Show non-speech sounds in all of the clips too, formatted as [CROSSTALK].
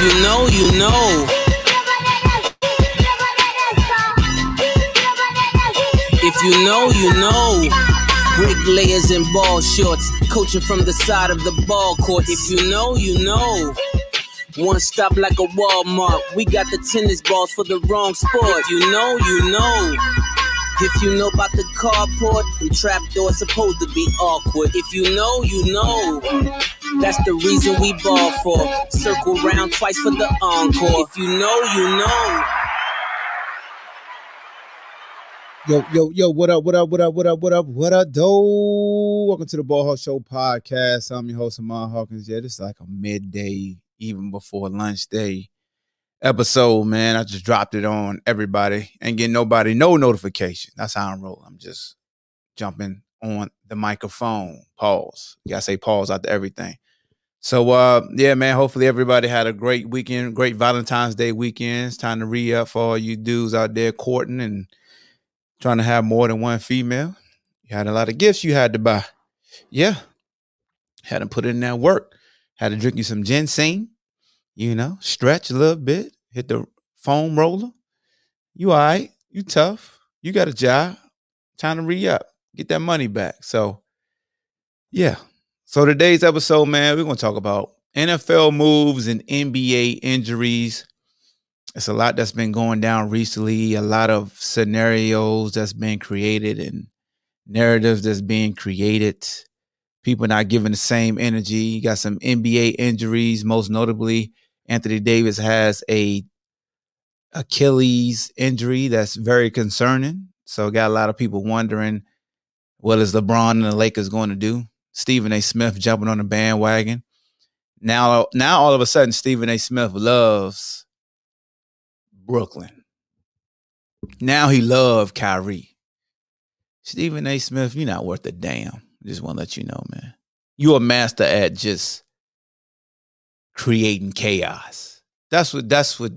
If you know, you know. If you know, you know. Bricklayers and ball shorts, coaching from the side of the ball court. If you know, you know. One stop like a Walmart. We got the tennis balls for the wrong sport. If you know, you know. If you know about the carport, the trap door supposed to be awkward. If you know, you know. That's the reason we ball for. Circle round twice for the encore. If you know, you know. Yo, yo, yo, what up, what up, what up, what up, what up, what up, though? Welcome to the Ball Hawk Show podcast. I'm your host, Ahmad Hawkins. Yeah, this is like a midday, even before lunch day episode, man. I just dropped it on everybody and get nobody no notification. That's how I'm rolling. I'm just jumping on the microphone. Pause. You gotta say pause after everything. So uh yeah, man, hopefully everybody had a great weekend, great Valentine's Day weekend. It's time to re-up for all you dudes out there courting and trying to have more than one female. You had a lot of gifts you had to buy. Yeah. Had to put in that work. Had to drink you some ginseng, you know, stretch a little bit, hit the foam roller. You all right. You tough. You got a job. Time to re-up. Get that money back. So yeah. So today's episode, man, we're gonna talk about NFL moves and NBA injuries it's a lot that's been going down recently, a lot of scenarios that's been created and narratives that's being created. People not giving the same energy. You got some NBA injuries, most notably Anthony Davis has a Achilles injury that's very concerning. So got a lot of people wondering what is LeBron and the Lakers going to do? Stephen A. Smith jumping on the bandwagon. Now, now all of a sudden, Stephen A. Smith loves Brooklyn. Now he loved Kyrie. Stephen A. Smith, you're not worth a damn. Just want to let you know, man. You're a master at just creating chaos. That's what that's what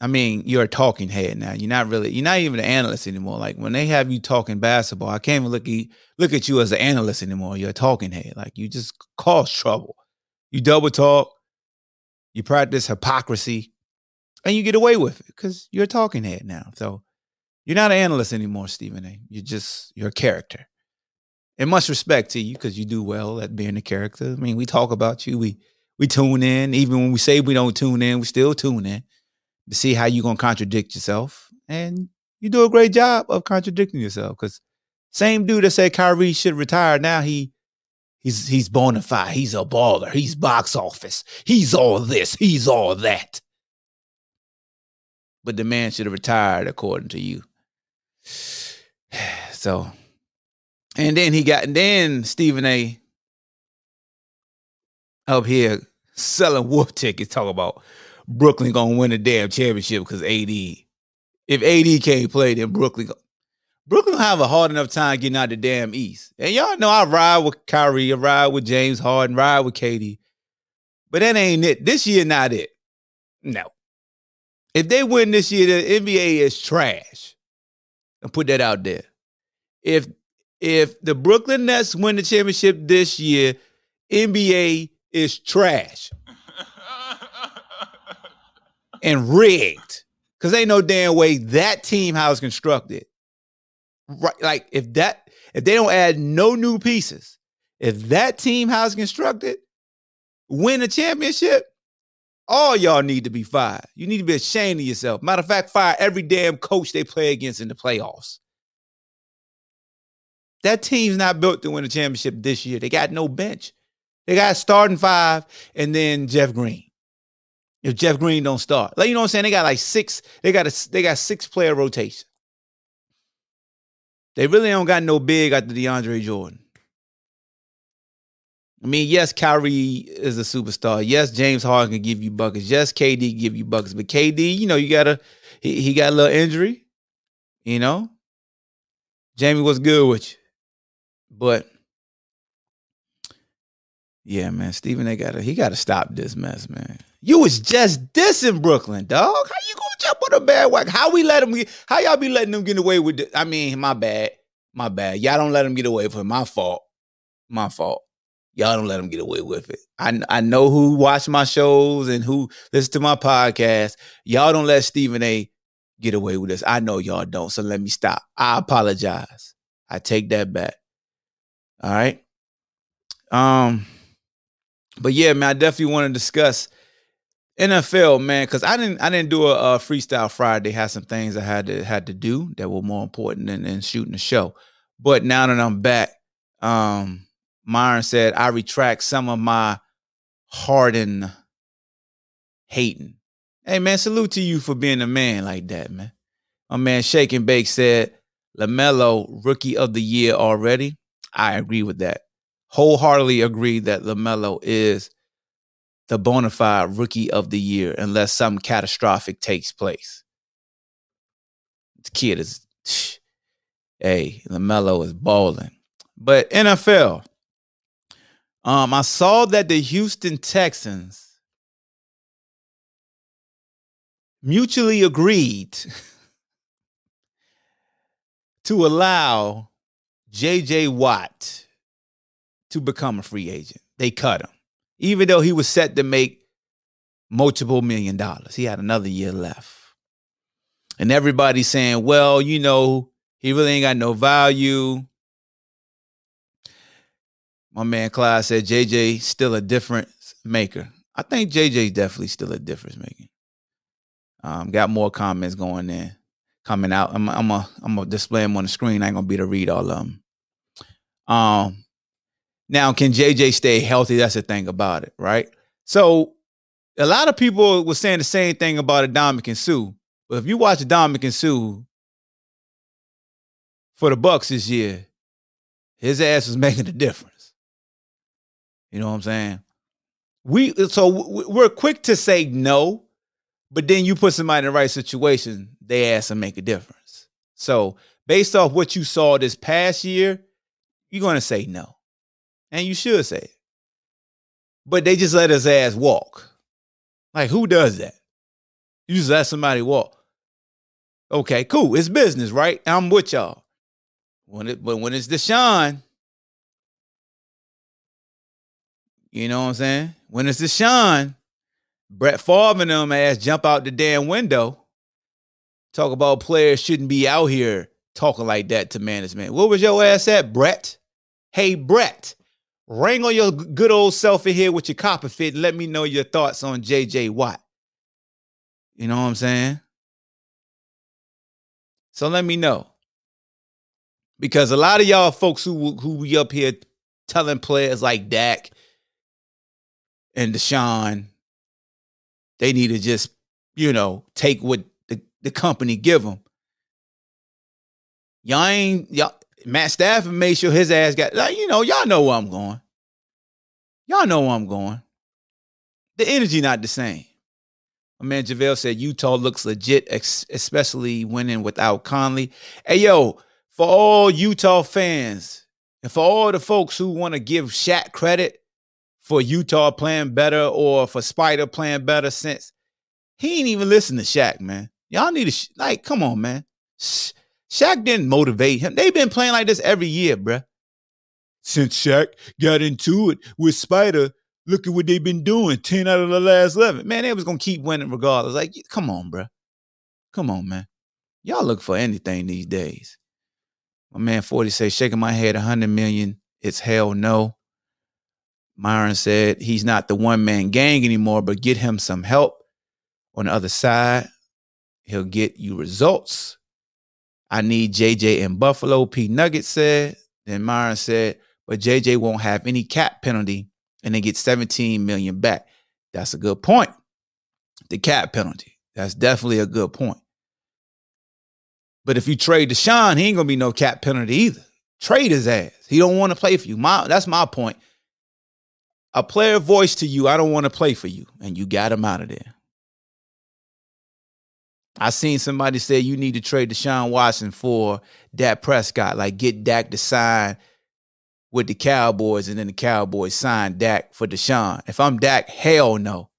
I mean, you're a talking head now. You're not really you're not even an analyst anymore. Like when they have you talking basketball, I can't even look at look at you as an analyst anymore. You're a talking head. Like you just cause trouble. You double talk, you practice hypocrisy and you get away with it because you're a talking head now. So you're not an analyst anymore, Stephen A. You're just you're a character. And much respect to you because you do well at being a character. I mean, we talk about you. We we tune in. Even when we say we don't tune in, we still tune in to see how you're gonna contradict yourself. And you do a great job of contradicting yourself. Because same dude that said Kyrie should retire, now he he's he's bona fide. He's a baller. He's box office. He's all this. He's all that but the man should have retired according to you. [SIGHS] So, and then he got, and then Stephen A. up here selling wolf tickets, talking about Brooklyn gonna win the damn championship because AD. If AD can't play, then Brooklyn, Brooklyn have a hard enough time getting out the damn East. And y'all know I ride with Kyrie, I ride with James Harden, ride with Katie. But that ain't it. This year, not it. No. If they win this year, the NBA is trash. And put that out there. If if the Brooklyn Nets win the championship this year, NBA is trash. and rigged. Cause ain't no damn way that team how it's constructed. Right, like if that if they don't add no new pieces, if that team how it's constructed, win a championship, all y'all need to be fired. You need to be ashamed of yourself. Matter of fact, fire every damn coach they play against in the playoffs. That team's not built to win a championship this year. They got no bench. They got starting five and then Jeff Green. If Jeff Green don't start, like you know what I'm saying, they got like six. They got a they got six player rotation. They really don't got no big after DeAndre Jordan. I mean, yes, Kyrie is a superstar. Yes, James Harden can give you buckets. Yes, KD give you buckets. But KD, you know, you gotta he, he got a little injury. You know, Jamie was good with you, but yeah, man, Stephen, they gotta he gotta stop this mess, man. You was just dissing Brooklyn, dog. How you gonna jump on a bad whack? How we let him? How y'all be letting them get away with? it? I mean, my bad, my bad. Y'all don't let him get away with it. My fault, my fault. Y'all don't let him get away with it. I I know who watch my shows and who listen to my podcast. Y'all don't let Stephen A. get away with this. I know y'all don't. So let me stop. I apologize. I take that back. All right. Um, but yeah, man, I definitely want to discuss NFL, man, because I didn't I didn't do a, a, freestyle Friday. Had some things I had to had to do that were more important than, than shooting the show. But now that I'm back, um, Myron said I retract some of my hardened hating. Hey man, salute to you for being a man like that, man. My man Shake and Bake said LaMelo rookie of the year already. I agree with that wholeheartedly agree that LaMelo is the bona fide rookie of the year unless something catastrophic takes place. The kid is, [SIGHS] hey, LaMelo is balling. But NFL, um, I saw that the Houston Texans mutually agreed [LAUGHS] to allow JJ Watt to become a free agent. They cut him, even though he was set to make multiple million dollars. He had another year left. And everybody's saying, well, you know, he really ain't got no value. My man Clyde said JJ still a difference maker. I think JJ definitely still a difference maker. Um, got more comments going in, coming out. I'm I'm I'm gonna display them on the screen. I ain't gonna be to read all of them. Um, now, can JJ stay healthy? That's the thing about it, right? So a lot of people were saying the same thing about Ndamukong Suh. But if you watch Ndamukong Suh for the Bucks this year, his ass was [LAUGHS] making a difference. You know what I'm saying? We so we're quick to say no, but then you put somebody in the right situation, they ass will make a difference. So based off what you saw this past year, you're going to say no and you should say it. But they just let his ass walk. Like, who does that? You just let somebody walk. Okay, cool. It's business, right? I'm with y'all. When it, but when it's Deshaun, you know what I'm saying? When it's Deshaun, Brett Favre and them ass jump out the damn window. Talk about players shouldn't be out here talking like that to management. What was your ass at, Brett? Hey, Brett, Ring on your good old self in here with your copper fit let me know your thoughts on JJ Watt. You know what I'm saying? So let me know. Because a lot of y'all folks who who we up here telling players like Dak and Deshaun, they need to just, you know, take what the, the company give them. Y'all ain't y'all Matt Stafford made sure his ass got like, you know, y'all know where I'm going. Y'all know where I'm going. The energy not the same. My man JaVale said Utah looks legit, especially winning without Conley. Hey, yo, for all Utah fans and for all the folks who want to give Shaq credit for Utah playing better or for Spider playing better since he ain't even listen to Shaq, man. Y'all need to, like, come on, man. Shaq didn't motivate him. They've been playing like this every year, bruh. Since Shaq got into it with Spider, look at what they've been doing. 10 out of the last 11. Man, they was going to keep winning regardless. Like, come on, bro. Come on, man. Y'all look for anything these days. My man 40 says, shaking my head, 100 million. It's hell no. Myron said he's not the one man gang anymore, but get him some help on the other side. He'll get you results. I need JJ in Buffalo. P Nugget said. Then Myron said, but JJ won't have any cap penalty and they get 17 million back. That's a good point. The cap penalty. That's definitely a good point. But if you trade Deshaun, he ain't gonna be no cap penalty either. Trade his ass. He don't want to play for you. My that's my point. A player voice to you, I don't want to play for you, and you got him out of there. I seen somebody say you need to trade Deshaun Watson for Dak Prescott, like get Dak to sign with the Cowboys, and then the Cowboys signed Dak for Deshaun. If I'm Dak, hell no.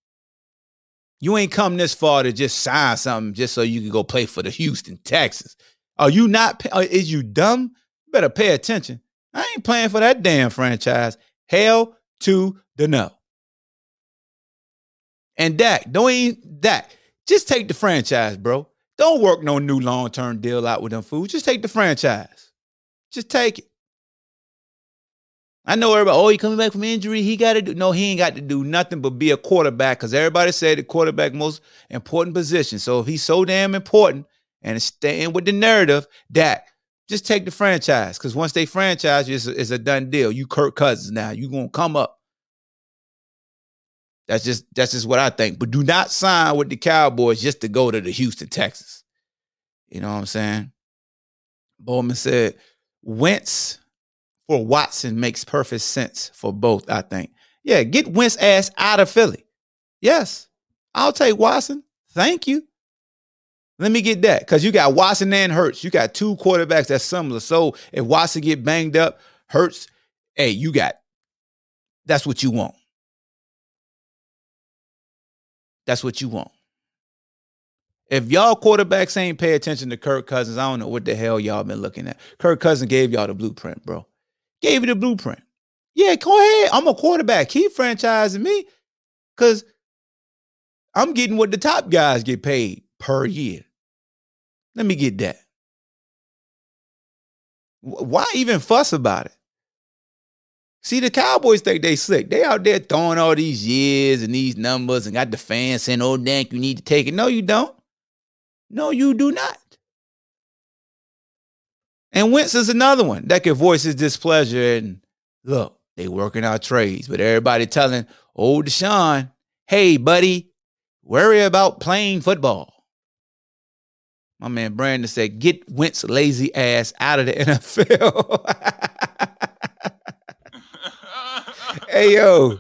You ain't come this far to just sign something just so you can go play for the Houston Texans. Are you not? Uh, is you dumb? You better pay attention. I ain't playing for that damn franchise. Hell to the no. And Dak, don't even Dak, just take the franchise, bro. Don't work no new long-term deal out with them fools. Just take the franchise. Just take it. I know everybody, oh, he coming back from injury. He got to do. No, he ain't got to do nothing but be a quarterback because everybody said the quarterback most important position. So if he's so damn important and staying with the narrative, that just take the franchise because once they franchise you, it's a, it's a done deal. You Kirk Cousins now. You gonna come up. That's just that's just what I think. But do not sign with the Cowboys just to go to the Houston, Texas. You know what I'm saying? Bowman said Wentz for Watson makes perfect sense for both, I think. Yeah, get Wentz ass out of Philly. Yes, I'll take Watson. Thank you. Let me get that because you got Watson and Hurts. You got two quarterbacks that's similar. So if Watson get banged up, Hurts, hey, you got that's what you want. That's what you want. If y'all quarterbacks ain't pay attention to Kirk Cousins, I don't know what the hell y'all been looking at. Kirk Cousins gave y'all the blueprint, bro. Gave you the blueprint. Yeah, go ahead. I'm a quarterback. Keep franchising me because I'm getting what the top guys get paid per year. Let me get that. Why even fuss about it? See, the Cowboys think they slick. They out there throwing all these years and these numbers and got the fans saying, oh, Dak, you need to take it. No, you don't. No, you do not. And Wentz is another one that can voice his displeasure and look, they working out trades, but everybody telling old Deshaun, hey, buddy, worry about playing football. My man Brandon said, get Wentz lazy ass out of the [LAUGHS] NFL. [LAUGHS] hey yo,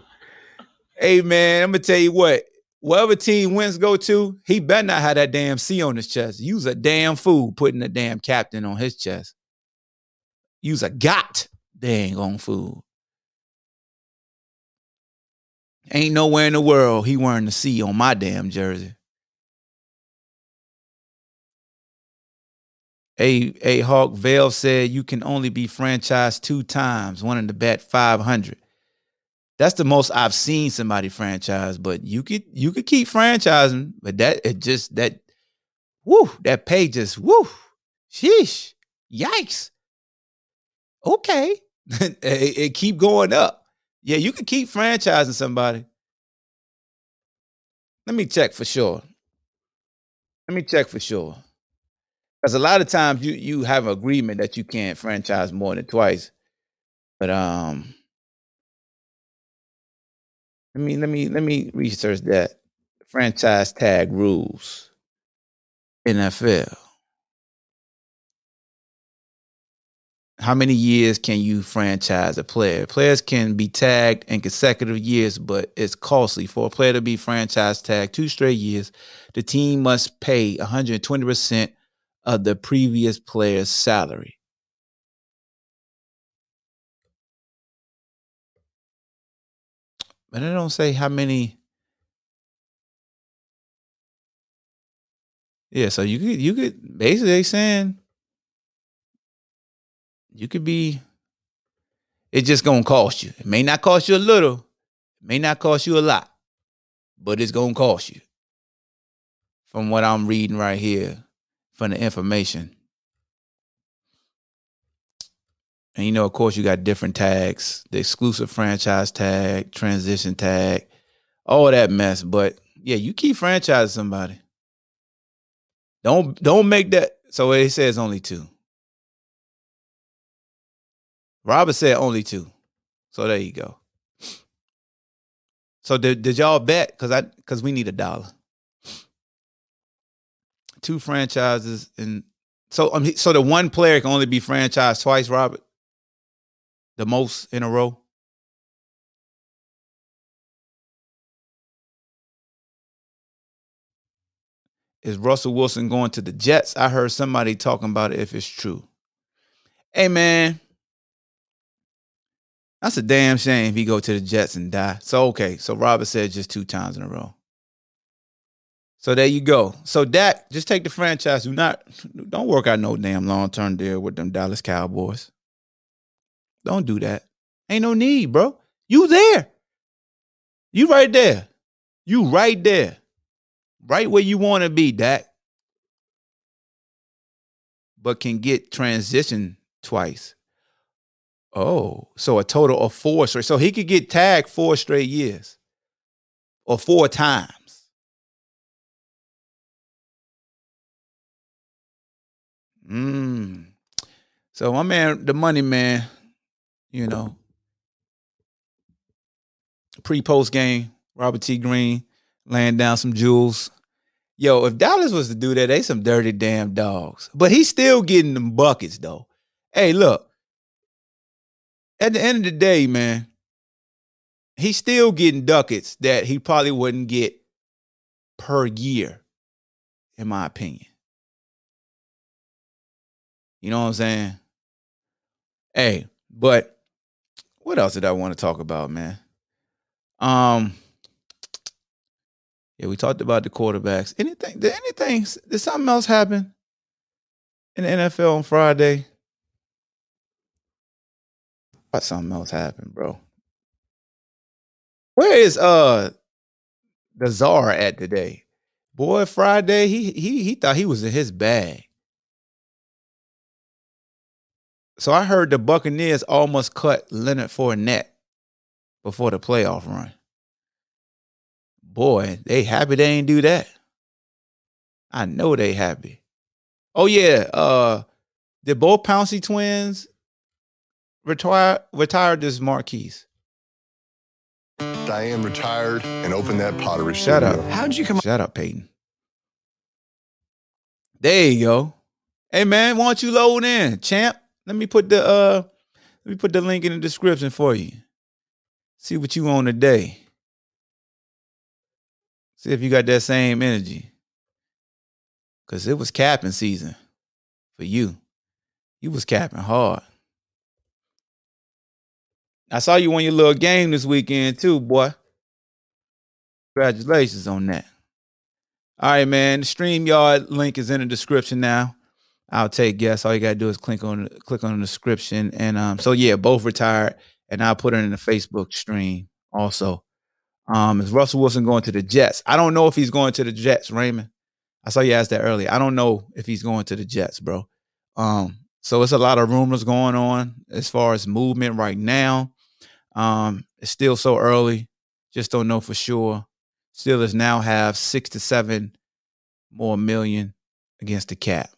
hey man, I'm gonna tell you what. Whatever team Wentz go to, he better not have that damn C on his chest. Use a damn fool putting a damn captain on his chest. Use a got dang on fool. Ain't nowhere in the world he wearing the C on my damn jersey. A A Hawk Vale said you can only be franchised two times, one in the bet 500. That's the most I've seen somebody franchise, but you could you could keep franchising, but that it just that whoo, that pay just whoo, sheesh, yikes. Okay. [LAUGHS] it, it keep going up. Yeah, you can keep franchising somebody. Let me check for sure. Let me check for sure. Because a lot of times you you have an agreement that you can't franchise more than twice. But um let me let me let me research that franchise tag rules. NFL. How many years can you franchise a player? Players can be tagged in consecutive years, but it's costly for a player to be franchise tagged two straight years. The team must pay 120% of the previous player's salary. But I don't say how many. Yeah, so you could you could basically saying you could be it's just gonna cost you. It may not cost you a little, it may not cost you a lot, but it's gonna cost you. From what I'm reading right here, from the information. And you know, of course, you got different tags, the exclusive franchise tag, transition tag, all that mess. But yeah, you keep franchising somebody. Don't don't make that. So it says only two. Robert said only two. So there you go. So did, did y'all bet? Cause I cause we need a dollar. Two franchises and so um, so the one player can only be franchised twice, Robert the most in a row? Is Russell Wilson going to the Jets? I heard somebody talking about it if it's true. Hey man, that's a damn shame if he go to the Jets and die. So okay, so Robert said just two times in a row. So there you go. So Dak, just take the franchise. Do not don't work out no damn long term deal with them Dallas Cowboys. Don't do that. Ain't no need, bro. You there. You right there. You right there. Right where you want to be, Dak. But can get transition twice. Oh, so a total of four straight. So he could get tagged four straight years or four times. Mm. So my man, the money man, you know, pre post game, Robert T. Green laying down some jewels. Yo, if Dallas was to do that, they some dirty damn dogs. But he's still getting them buckets though. Hey, look. At the end of the day, man, he's still getting ducats that he probably wouldn't get per year, in my opinion. You know what I'm saying? Hey, but what else did I want to talk about, man? Um, yeah, we talked about the quarterbacks. Anything? Did anything? Did something else happen in the NFL on Friday? What something else happened, bro? Where is uh the czar at today? Boy, Friday, he he he thought he was in his bag. So I heard the Buccaneers almost cut Leonard Fournette before the playoff run. Boy, they happy they ain't do that. I know they happy. Oh yeah, uh did both Pouncey twins retire retired this Maurkice? Diane retired and opened that pottery Shut studio. up. How'd you come Shut up, Peyton. There you go. Hey man, why don't you load in, champ? Let me put the uh let me put the link in the description for you. See what you on today. See if you got that same energy. Cause it was capping season for you. You was capping hard. I saw you on your little game this weekend too, boy. Congratulations on that. All right, man. The StreamYard link is in the description now. I'll take guests. All you gotta do is click on click on the description. And um, so yeah, both retired, and I'll put it in the Facebook stream also. Um, is Russell Wilson going to the Jets? I don't know if he's going to the Jets, Raymond. I saw you ask that earlier. I don't know if he's going to the Jets, bro. Um, so it's a lot of rumors going on as far as movement right now. Um, it's still so early. Just don't know for sure. Steelers now have six to seven more million against the cap.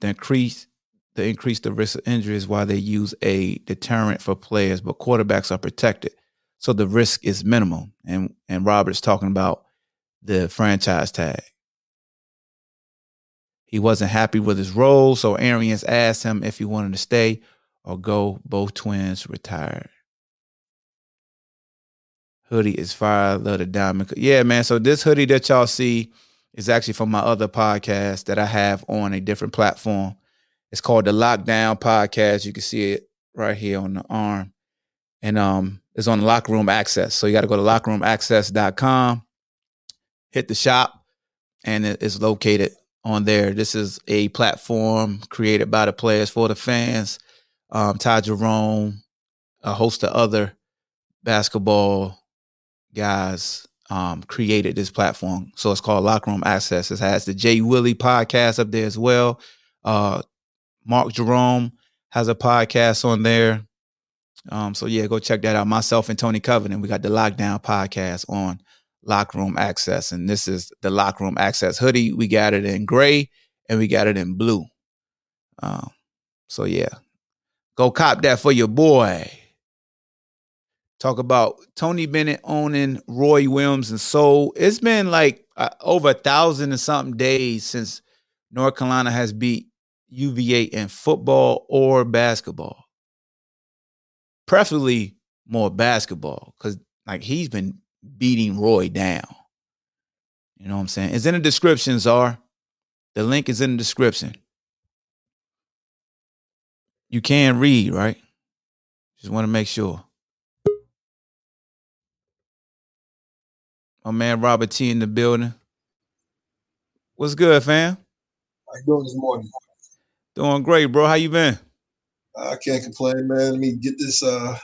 The increase the increase the risk of injury is why they use a deterrent for players, but quarterbacks are protected. So the risk is minimal. And and Robert's talking about the franchise tag. He wasn't happy with his role, so Arians asked him if he wanted to stay or go. Both twins retired. Hoodie is fire. Love the diamond. Yeah, man. So this hoodie that y'all see is actually from my other podcast that I have on a different platform. It's called the Lockdown Podcast. You can see it right here on the arm. And um, it's on Locker Room Access. So you got to go to lockerroomaccess.com, hit the shop, and it is located on there. This is a platform created by the players for the fans. Um, Ty Jerome, a host of other basketball guys um, created this platform. So it's called Locker Room Access. It has the Jay Willie podcast up there as well. Uh, Mark Jerome has a podcast on there. Um, so yeah, go check that out. Myself and Tony Covenant, we got the Lockdown podcast on Locker Room Access, and this is the Locker Room Access hoodie. We got it in gray and we got it in blue. Um, so yeah, go cop that for your boy. Talk about Tony Bennett owning Roy Williams and Soul. It's been like uh, over a thousand and something days since North Carolina has beat UVA in football or basketball. Preferably more basketball, because like he's been beating Roy down. You know what I'm saying? It's in the description, Czar. The link is in the description. You can read, right? Just want to make sure. My man Robert T in the building. What's good, fam? How you doing this morning? Doing great, bro. How you been? I can't complain, man. Let me get this uh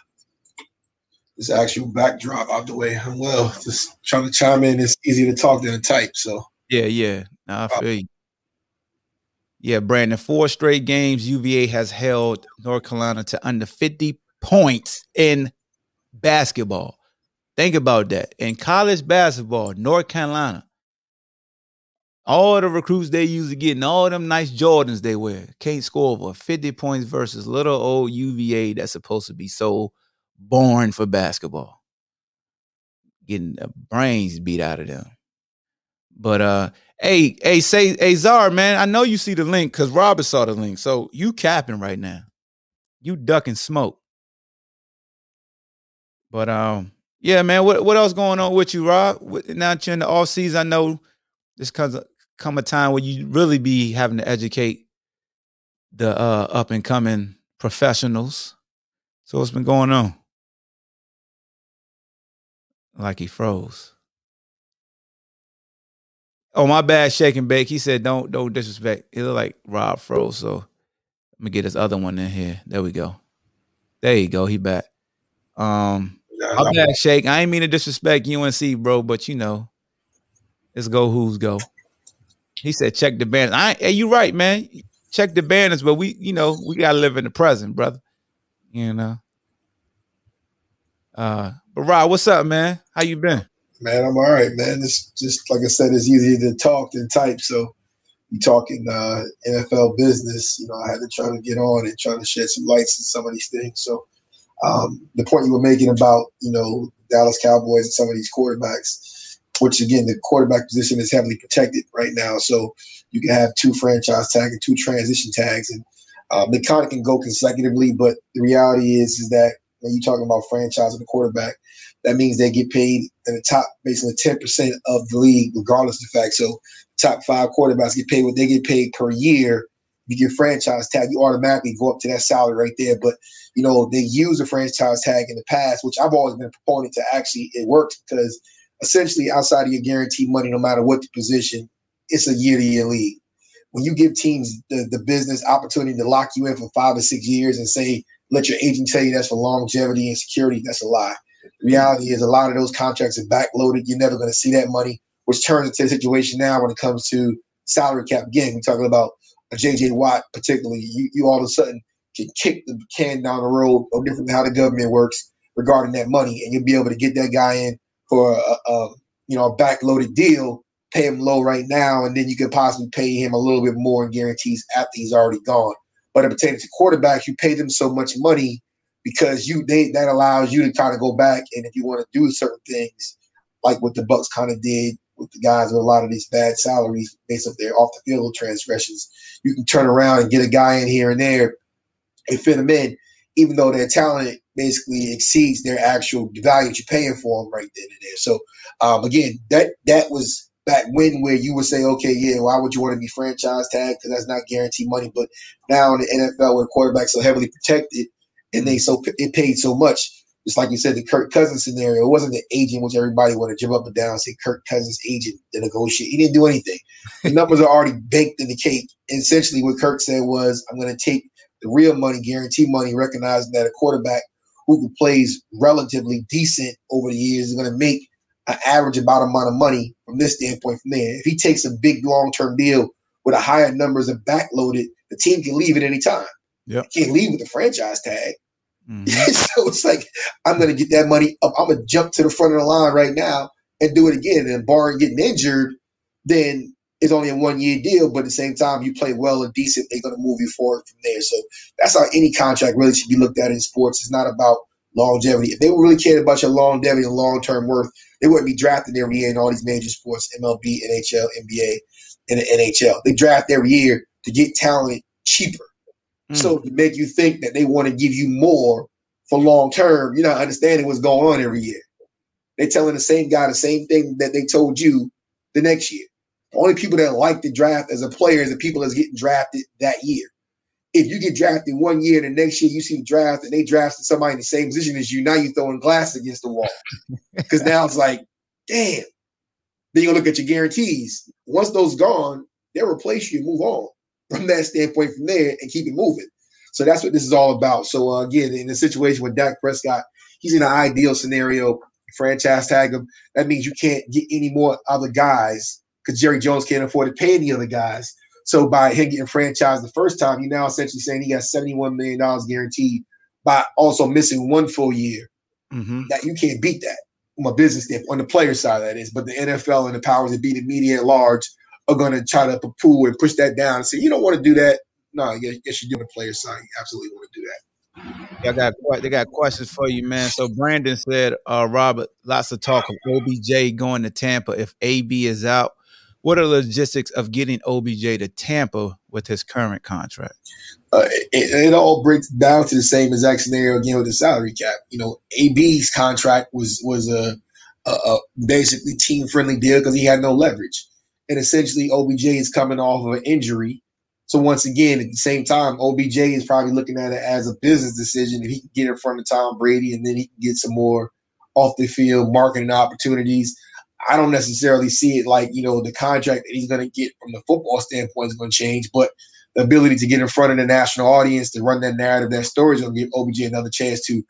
this actual backdrop out the way. I'm well. Just trying to chime in. It's easier to talk than to type. So yeah, yeah. I feel you. Yeah, Brandon, four straight games UVA has held North Carolina to under 50 points in basketball. Think about that. In college basketball, North Carolina, all the recruits they used to get and all them nice Jordans they wear can't score over 50 points versus little old UVA that's supposed to be so born for basketball. Getting the brains beat out of them. But uh hey, hey, say hey Czar, man, I know you see the link because Robert saw the link. So you capping right now. You ducking smoke. But um, yeah, man, what what else going on with you, Rob? Now that you're in the off season, I know this comes come a time where you really be having to educate the uh, up and coming professionals. So what's been going on? Like he froze. Oh, my bad, shake and bake. He said, "Don't don't disrespect." It looked like Rob froze, so let me get this other one in here. There we go. There you go. He back. Um, my bad, shake. I ain't mean to disrespect UNC, bro, but you know, let's go. Who's go? He said, "Check the banners." I, hey, you right, man. Check the banners, but we, you know, we gotta live in the present, brother. You know. Uh, but Rob, what's up, man? How you been? Man, I'm all right, man. It's just like I said, it's easier to talk than type. So we talking uh, NFL business. You know, I had to try to get on and try to shed some lights on some of these things. So um, the point you were making about you know Dallas Cowboys and some of these quarterbacks, which again the quarterback position is heavily protected right now. So you can have two franchise tags and two transition tags, and um, they kind of can go consecutively. But the reality is is that when you're talking about franchise and the quarterback, that means they get paid in the top, basically 10% of the league, regardless of the fact. So top five quarterbacks get paid what they get paid per year. You get franchise tag, you automatically go up to that salary right there. But you know, they use a franchise tag in the past, which I've always been a proponent to actually it works because essentially outside of your guaranteed money, no matter what the position, it's a year to year league. When you give teams the, the business opportunity to lock you in for five or six years and say, let your agent tell you that's for longevity and security, that's a lie reality is a lot of those contracts are backloaded. You're never going to see that money, which turns into a situation now when it comes to salary cap. Again, we're talking about a JJ Watt, particularly. You, you all of a sudden can kick the can down the road, or different than how the government works regarding that money, and you'll be able to get that guy in for a, a you know a backloaded deal, pay him low right now, and then you could possibly pay him a little bit more in guarantees after he's already gone. But it pertains to quarterbacks, you pay them so much money because you they that allows you to kind of go back and if you want to do certain things like what the Bucks kind of did with the guys with a lot of these bad salaries based off their off the field transgressions, you can turn around and get a guy in here and there and fit them in, even though their talent basically exceeds their actual value that you're paying for them right then and there. So um, again, that that was back when where you would say, okay, yeah, why would you want to be franchise tagged? Because that's not guaranteed money. But now in the NFL, where quarterbacks are heavily protected, and they so it paid so much. Just like you said, the Kirk Cousins scenario, it wasn't the agent which everybody wanted to jump up and down and say Kirk Cousins agent to negotiate. He didn't do anything. The [LAUGHS] numbers are already baked in the cake. And essentially, what Kirk said was, "I'm going to take the real money, guarantee money, recognizing that a quarterback who plays relatively decent over the years is going to make an average about amount of money from this standpoint from there. If he takes a big long term deal with a higher numbers and backloaded, the team can leave at any time. Yep. can't leave with a franchise tag. Mm-hmm. [LAUGHS] so it's like I'm going to get that money up. I'm going to jump to the front of the line right now and do it again. And barring getting injured, then it's only a one year deal. But at the same time, you play well and decent, they're going to move you forward from there. So that's how any contract really should be looked at in sports. It's not about longevity. If they really cared about your longevity and long term worth, they wouldn't be drafting every year in all these major sports MLB, NHL, NBA, and the NHL. They draft every year to get talent cheaper. So mm. to make you think that they want to give you more for long term, you're not understanding what's going on every year. They're telling the same guy the same thing that they told you the next year. The only people that like the draft as a player is the people that's getting drafted that year. If you get drafted one year and the next year you see the draft and they drafted somebody in the same position as you, now you're throwing glass against the wall. [LAUGHS] Because now it's like, damn. Then you look at your guarantees. Once those gone, they'll replace you and move on from that standpoint from there and keep it moving. So that's what this is all about. So uh, again, in the situation with Dak Prescott, he's in an ideal scenario. Franchise tag him. That means you can't get any more other guys because Jerry Jones can't afford to pay any other guys. So by him getting franchised the first time, you're now essentially saying he got $71 million guaranteed by also missing one full year. Mm-hmm. That you can't beat that from a business standpoint, on the player side that is. But the NFL and the powers that be, the media at large, are going to try to poo and push that down and say, you don't want to do that. No, yes, yes, you should do the player side. You absolutely want to do that. I got they got questions for you, man. So Brandon said, uh, Robert, lots of talk of OBJ going to Tampa if AB is out. What are the logistics of getting OBJ to Tampa with his current contract? Uh, it, it, all breaks down to the same exact scenario again with the salary cap. You know, AB's contract was was a, a, a basically team friendly deal because he had no leverage, and essentially OBJ is coming off of an injury so once again, at the same time, OBJ is probably looking at it as a business decision. If he can get in front of Tom Brady and then he can get some more off the field marketing opportunities, I don't necessarily see it like, you know, the contract that he's going to get from the football standpoint is going to change, but the ability to get in front of the national audience, to run that narrative, that story is going to give OBJ another chance to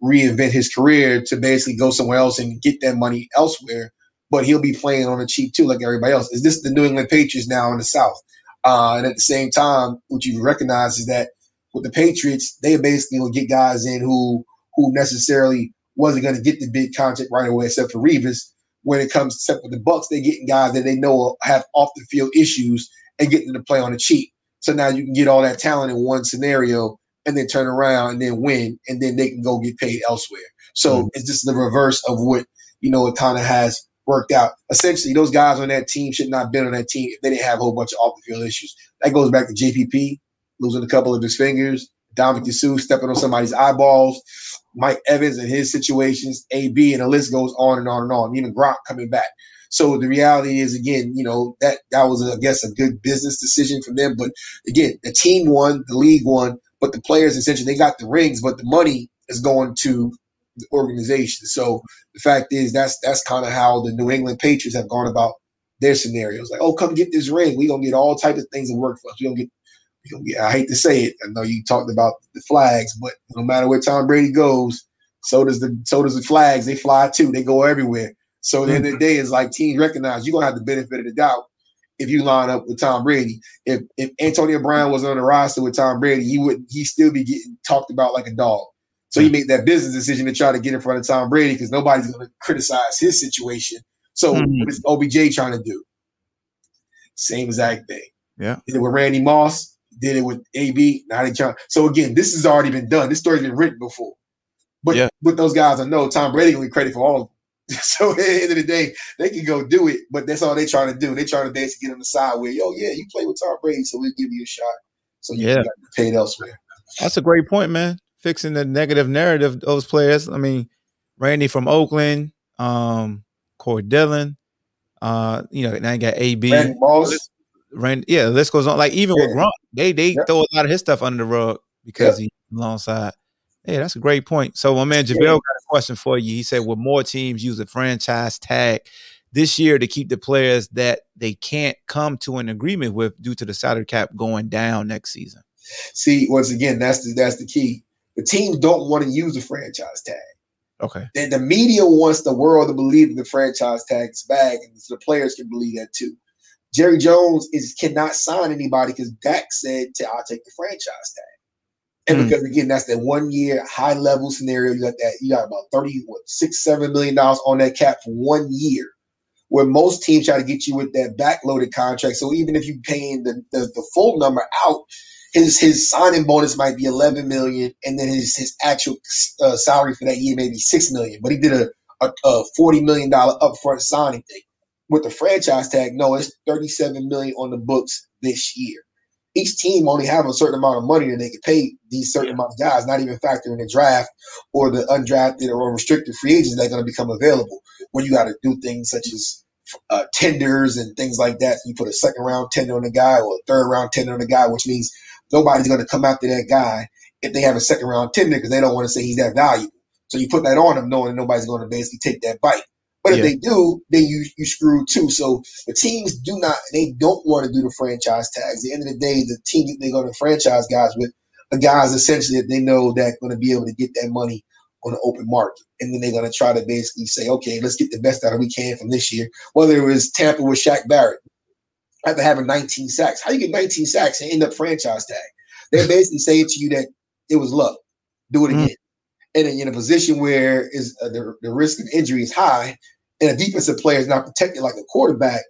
reinvent his career to basically go somewhere else and get that money elsewhere. But he'll be playing on the cheap too, like everybody else. Is this the New England Patriots now in the South? Uh, and at the same time, what you recognize is that with the Patriots, they basically will get guys in who who necessarily wasn't going to get the big contract right away, except for Revis. When it comes except for the Bucks, they're getting guys that they know have off the field issues and getting them to play on the cheap. So now you can get all that talent in one scenario and then turn around and then win, and then they can go get paid elsewhere. So mm-hmm. it's just the reverse of what you know it kind of has worked out. Essentially, those guys on that team should not have been on that team if they didn't have a whole bunch of off the field issues. That goes back to JPP losing a couple of his fingers, Dominic Suh stepping on somebody's eyeballs, Mike Evans and his situations, AB, and the list goes on and on and on. Even Gronk coming back. So the reality is, again, you know that that was, I guess, a good business decision for them. But again, the team won, the league won, but the players essentially they got the rings, but the money is going to organization. So the fact is that's that's kind of how the New England Patriots have gone about their scenarios. Like, oh, come get this ring. We're gonna get all types of things that work for us. We gonna get we gonna get I hate to say it. I know you talked about the flags, but no matter where Tom Brady goes, so does the so does the flags. They fly too. They go everywhere. So at the end of the mm-hmm. day, it's like teams recognize you're gonna have the benefit of the doubt if you line up with Tom Brady. If if Antonio Brown was on the roster with Tom Brady, he would he still be getting talked about like a dog. So he made that business decision to try to get in front of Tom Brady because nobody's going to criticize his situation. So mm-hmm. what is OBJ trying to do? Same exact thing. Yeah. Did it with Randy Moss. Did it with AB. Now they trying. So again, this has already been done. This story's been written before. But yeah. with those guys, I know Tom Brady will be credit for all of them. [LAUGHS] So at the end of the day, they can go do it, but that's all they're trying to do. They're trying to basically get on the side where, yo, yeah, you play with Tom Brady, so we'll give you a shot. So you yeah. paid elsewhere. That's a great point, man fixing the negative narrative of those players. I mean, Randy from Oakland, um, Corey Dillon, uh, you know, now you got AB. Randy yeah, the list goes on. Like even yeah. with Gronk, they they yeah. throw a lot of his stuff under the rug because yeah. he's alongside. Yeah, that's a great point. So my man JaVale got a question for you. He said, "Will more teams use a franchise tag this year to keep the players that they can't come to an agreement with due to the salary cap going down next season?" See, once again, that's the that's the key. The teams don't want to use the franchise tag. Okay. And the media wants the world to believe that the franchise tag is back, and so the players can believe that too. Jerry Jones is cannot sign anybody because Dak said, to "I'll take the franchise tag." And mm. because again, that's that one year high level scenario. You got that. You got about thirty, what, six, seven million dollars on that cap for one year. Where most teams try to get you with that backloaded contract. So even if you paying the, the, the full number out, his his signing bonus might be 11 million and then his his actual uh, salary for that year may be 6 million but he did a, a, a 40 million dollar upfront signing thing with the franchise tag no it's 37 million on the books this year each team only have a certain amount of money that they can pay these certain yeah. amount of guys not even factoring the draft or the undrafted or restricted free agents that are going to become available when you got to do things such as uh, tenders and things like that. You put a second round tender on a guy or a third round tender on a guy, which means nobody's going to come after that guy if they have a second round tender because they don't want to say he's that valuable. So you put that on them knowing that nobody's going to basically take that bite. But if yeah. they do, then you you screw too. So the teams do not they don't want to do the franchise tags. At the end of the day, the team they're going to franchise guys with the guys essentially that they know that going to be able to get that money on the open market. And then they're going to try to basically say, okay, let's get the best out of we can from this year. Whether it was Tampa with Shaq Barrett, after having 19 sacks. How you get 19 sacks and end up franchise tag? They're basically saying to you that it was luck. Do it mm. again. Mm. And in a position where is uh, the, the risk of injury is high, and a defensive player is not protected like a quarterback,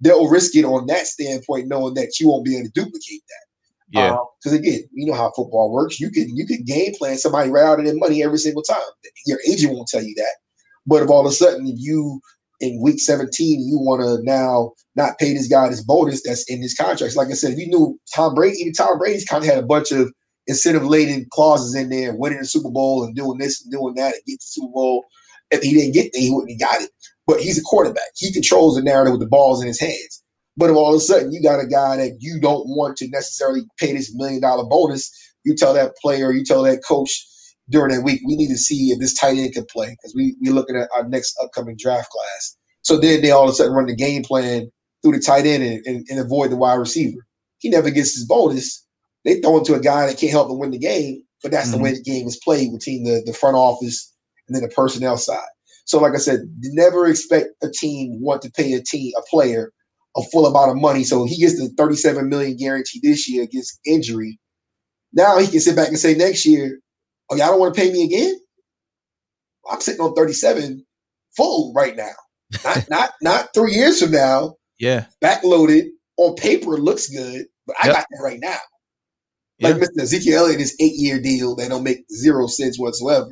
they'll risk it on that standpoint, knowing that you won't be able to duplicate that. Yeah. Because um, again, you know how football works. You can you can game plan somebody right out of their money every single time. Your agent won't tell you that. But if all of a sudden you in week 17 you want to now not pay this guy this bonus that's in his contracts. Like I said, if you knew Tom Brady, even Tom Brady's kind of had a bunch of incentive laden clauses in there, winning the Super Bowl and doing this and doing that and get the Super Bowl. If he didn't get there, he wouldn't have got it. But he's a quarterback. He controls the narrative with the balls in his hands. But if all of a sudden you got a guy that you don't want to necessarily pay this million dollar bonus, you tell that player, you tell that coach during that week, we need to see if this tight end can play because we we're looking at our next upcoming draft class. So then they all of a sudden run the game plan through the tight end and, and, and avoid the wide receiver. He never gets his bonus. They throw him to a guy that can't help them win the game, but that's mm-hmm. the way the game is played between the, the front office and then the personnel side. So, like I said, never expect a team want to pay a team a player a full amount of money. So he gets the 37 million guarantee this year against injury. Now he can sit back and say next year, "Oh, y'all don't want to pay me again? I'm sitting on 37 full right now. Not [LAUGHS] not not three years from now. Yeah, backloaded on paper looks good, but I yep. got that right now. Like Mr. Ezekiel Elliott, this eight year deal that don't make zero sense whatsoever.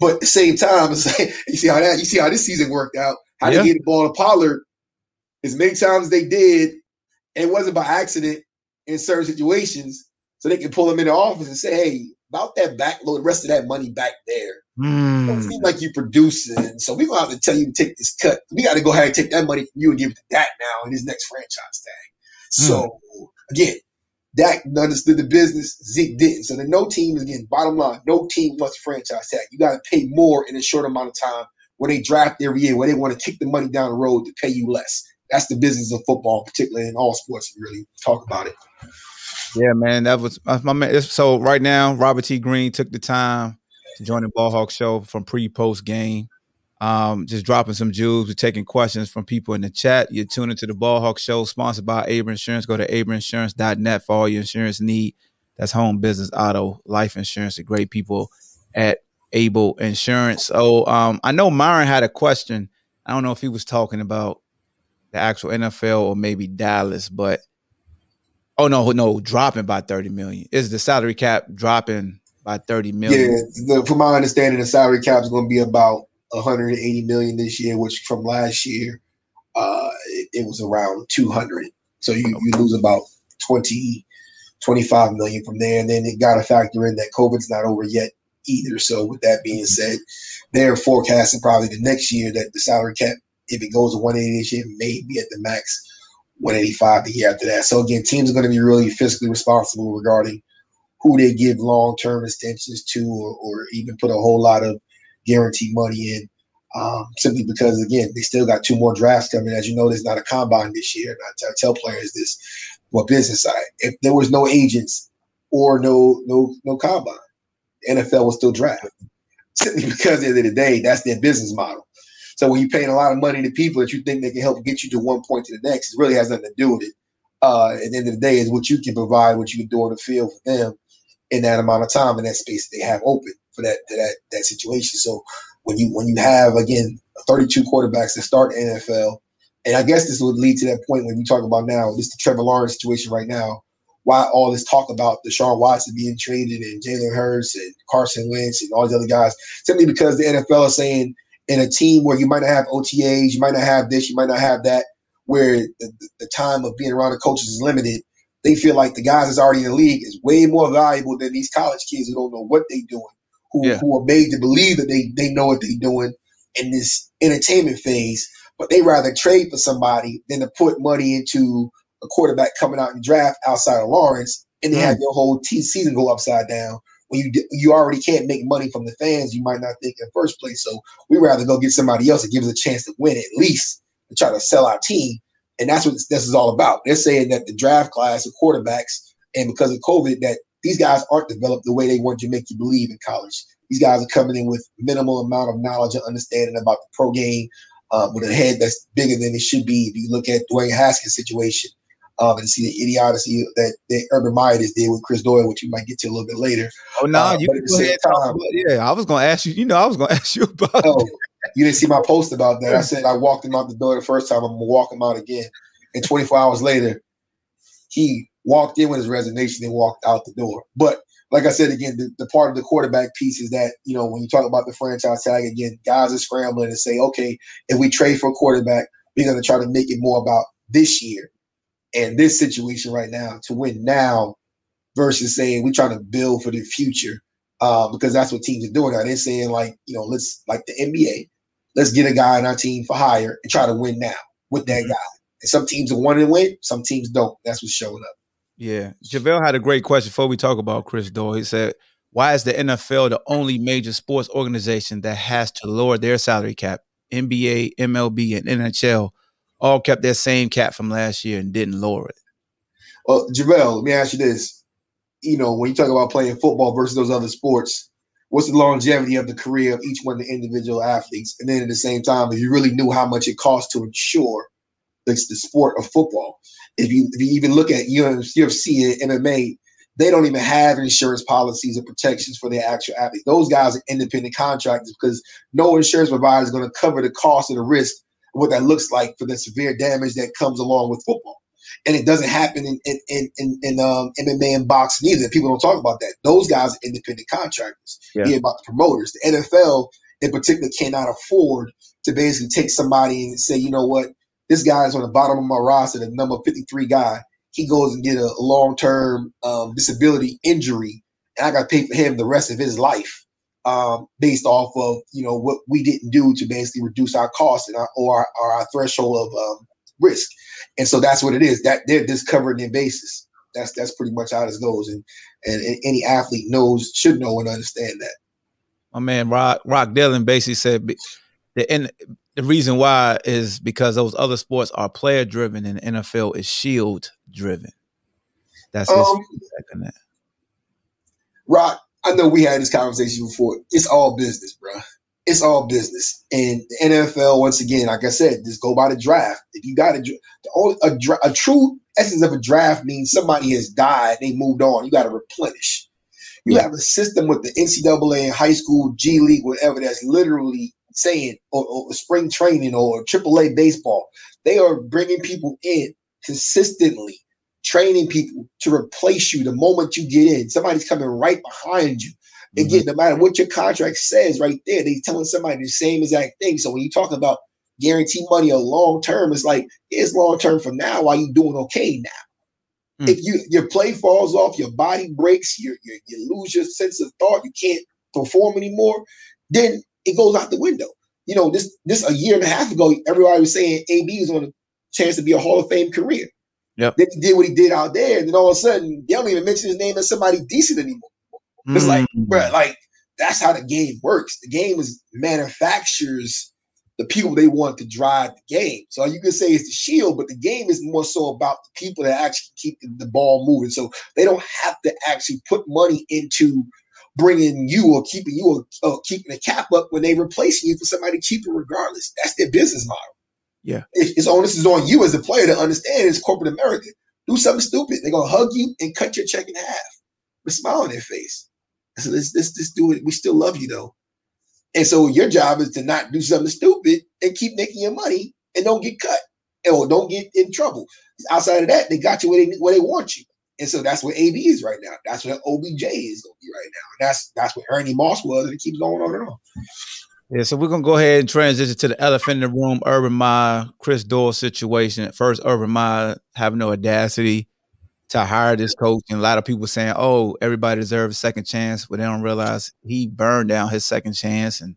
But at the same time, like, [LAUGHS] you see how that you see how this season worked out. How they get the ball to Pollard as many times as they did, it wasn't by accident in certain situations, so they can pull them in the office and say, "Hey, about that backload, the rest of that money back there." Mm. Don't seem like you're producing, so we're gonna have to tell you to take this cut. We got to go ahead and take that money from you and give it to that now in his next franchise tag. Mm. So again, Dak understood the business. Zeke didn't. So the no team is again bottom line. No team wants a franchise tag. You got to pay more in a short amount of time when they draft every year, where they want to kick the money down the road to pay you less. That's the business of football, particularly in all sports. Really talk about it. Yeah, man, that was my man. So right now, Robert T. Green took the time to join the Ball Hawk Show from pre post game. Um, just dropping some jewels. We're taking questions from people in the chat. You're tuning to the Ball Hawk Show, sponsored by Able Insurance. Go to ableinsurance.net for all your insurance need. That's home, business, auto, life insurance. The great people at Able Insurance. So um, I know Myron had a question. I don't know if he was talking about the actual NFL or maybe Dallas, but oh no, no, dropping by 30 million. Is the salary cap dropping by 30 million? Yeah, from my understanding, the salary cap is going to be about 180 million this year, which from last year, uh, it, it was around 200. So you, you lose about 20, 25 million from there. And then it got to factor in that COVID's not over yet either. So with that being said, they're forecasting probably the next year that the salary cap, if it goes to 180 this year, may be at the max 185 the year after that. So again, teams are going to be really fiscally responsible regarding who they give long-term extensions to or, or even put a whole lot of guaranteed money in. Um, simply because again they still got two more drafts coming. As you know, there's not a combine this year. I, tell players this, what business side. If there was no agents or no no no combine, NFL would still draft. Simply because at the end of the day, that's their business model. So when you're paying a lot of money to people that you think they can help get you to one point to the next, it really has nothing to do with it. Uh, at the end of the day, is what you can provide, what you can do on the field for them in that amount of time in that space that they have open for that that that situation. So when you when you have again 32 quarterbacks that start NFL, and I guess this would lead to that point when you talk about now this the Trevor Lawrence situation right now. Why all this talk about Deshaun Watson being traded and Jalen Hurts and Carson Wentz and all these other guys simply because the NFL is saying in a team where you might not have OTAs, you might not have this, you might not have that, where the, the time of being around the coaches is limited. They feel like the guys that's already in the league is way more valuable than these college kids who don't know what they're doing who, yeah. who are made to believe that they, they know what they're doing in this entertainment phase, but they rather trade for somebody than to put money into a quarterback coming out in draft outside of Lawrence and they mm. have their whole t- season go upside down when you you already can't make money from the fans you might not think in first place. So we rather go get somebody else that gives us a chance to win at least to try to sell our team. And that's what this is all about. They're saying that the draft class of quarterbacks and because of COVID that these guys aren't developed the way they want to make you believe in college. These guys are coming in with minimal amount of knowledge and understanding about the pro game, uh, with a head that's bigger than it should be. If you look at Dwayne Haskins' situation, um, and see the idiocy that, that Urban Meyer just did with Chris Doyle, which you might get to a little bit later. Oh no, uh, you but at the same time, yeah, I was gonna ask you. You know, I was gonna [LAUGHS] ask you about. Oh, you didn't see my post about that. I said I walked him out the door the first time. I'm gonna walk him out again. And 24 hours later, he walked in with his resignation and walked out the door. But like I said again, the, the, part of the quarterback piece is that you know when you talk about the franchise tag again, guys are scrambling and say, okay, if we trade for a quarterback, we're going to try to make it more about this year and this situation right now to win now versus saying we're trying to build for the future uh, because that's what teams are doing now. They're saying like you know let's like the NBA, let's get a guy on our team for hire and try to win now with that mm-hmm. guy. And some teams are wanting to win, some teams don't. That's what's showing up. Yeah. JaVale had a great question before we talk about Chris Doyle. He said, Why is the NFL the only major sports organization that has to lower their salary cap? NBA, MLB, and NHL all kept that same cap from last year and didn't lower it. Well, JaVale, let me ask you this. You know, when you talk about playing football versus those other sports, what's the longevity of the career of each one of the individual athletes? And then at the same time, if you really knew how much it costs to insure the, the sport of football, if you if you even look at UFC and MMA, they don't even have insurance policies or protections for their actual athletes. Those guys are independent contractors because no insurance provider is going to cover the cost of the risk what that looks like for the severe damage that comes along with football. And it doesn't happen in in in, in um, MMA and boxing either. People don't talk about that. Those guys are independent contractors. Yeah. Hear about the promoters. The NFL in particular cannot afford to basically take somebody and say, you know what, this guy is on the bottom of my roster, the number 53 guy. He goes and get a long term um, disability injury, and I got to pay for him the rest of his life um, based off of you know what we didn't do to basically reduce our costs and our, or our, our threshold of um, risk. And so that's what it is. That they're just covering their bases. That's that's pretty much how this goes, and, and and any athlete knows should know and understand that. My man Rock Rock Dillon basically said the and the reason why is because those other sports are player driven and NFL is shield driven. That's his um, that. Rock, I know we had this conversation before. It's all business, bro. It's all business. And the NFL, once again, like I said, just go by the draft. If you got a, the a, a true essence of a draft means somebody has died, they moved on. You got to replenish. You have a system with the NCAA high school, G League, whatever, that's literally saying, or, or spring training or AAA baseball. They are bringing people in consistently, training people to replace you the moment you get in. Somebody's coming right behind you. Mm-hmm. Again, no matter what your contract says right there, they're telling somebody the same exact thing. So when you talk about guarantee money or long term, it's like it's long term for now while you're doing okay now. Mm. If you your play falls off, your body breaks, you you lose your sense of thought, you can't perform anymore, then it goes out the window. You know, this this a year and a half ago, everybody was saying AB was on a chance to be a Hall of Fame career. Yep. Then he did what he did out there, and then all of a sudden, they don't even mention his name as somebody decent anymore. It's mm. like, bro, like that's how the game works. The game is manufactures the people they want to drive the game. So you can say it's the shield, but the game is more so about the people that actually keep the ball moving. So they don't have to actually put money into bringing you or keeping you or, or keeping the cap up when they replacing you for somebody cheaper regardless. That's their business model. Yeah. It's onus is on you as a player to understand it's corporate America. Do something stupid. They're gonna hug you and cut your check in half with a smile on their face. So let's, let's do it. We still love you though. And so your job is to not do something stupid and keep making your money and don't get cut or don't get in trouble. Outside of that, they got you where they where they want you. And so that's where AB is right now. That's where OBJ is going to be right now. And that's that's where Ernie Moss was, and it keeps going on and on. Yeah, so we're gonna go ahead and transition to the elephant in the room, Urban Meyer, Chris Doyle situation. At first, Urban Meyer having no audacity to hire this coach, and a lot of people saying, "Oh, everybody deserves a second chance," but they don't realize he burned down his second chance. And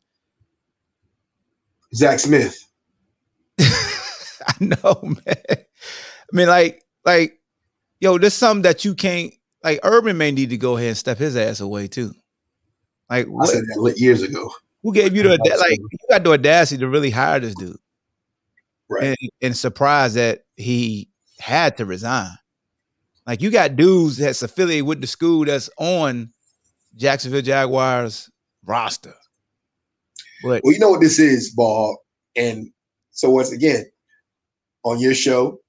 Zach Smith, [LAUGHS] I know, man. I mean, like, like yo, there's something that you can't like. Urban may need to go ahead and step his ass away too. Like I said that years ago. Who gave you the like? You got the audacity to really hire this dude, right? And, and surprised that he had to resign. Like you got dudes that's affiliated with the school that's on Jacksonville Jaguars, roster. But well, you know what this is, ball. And so once again, on your show,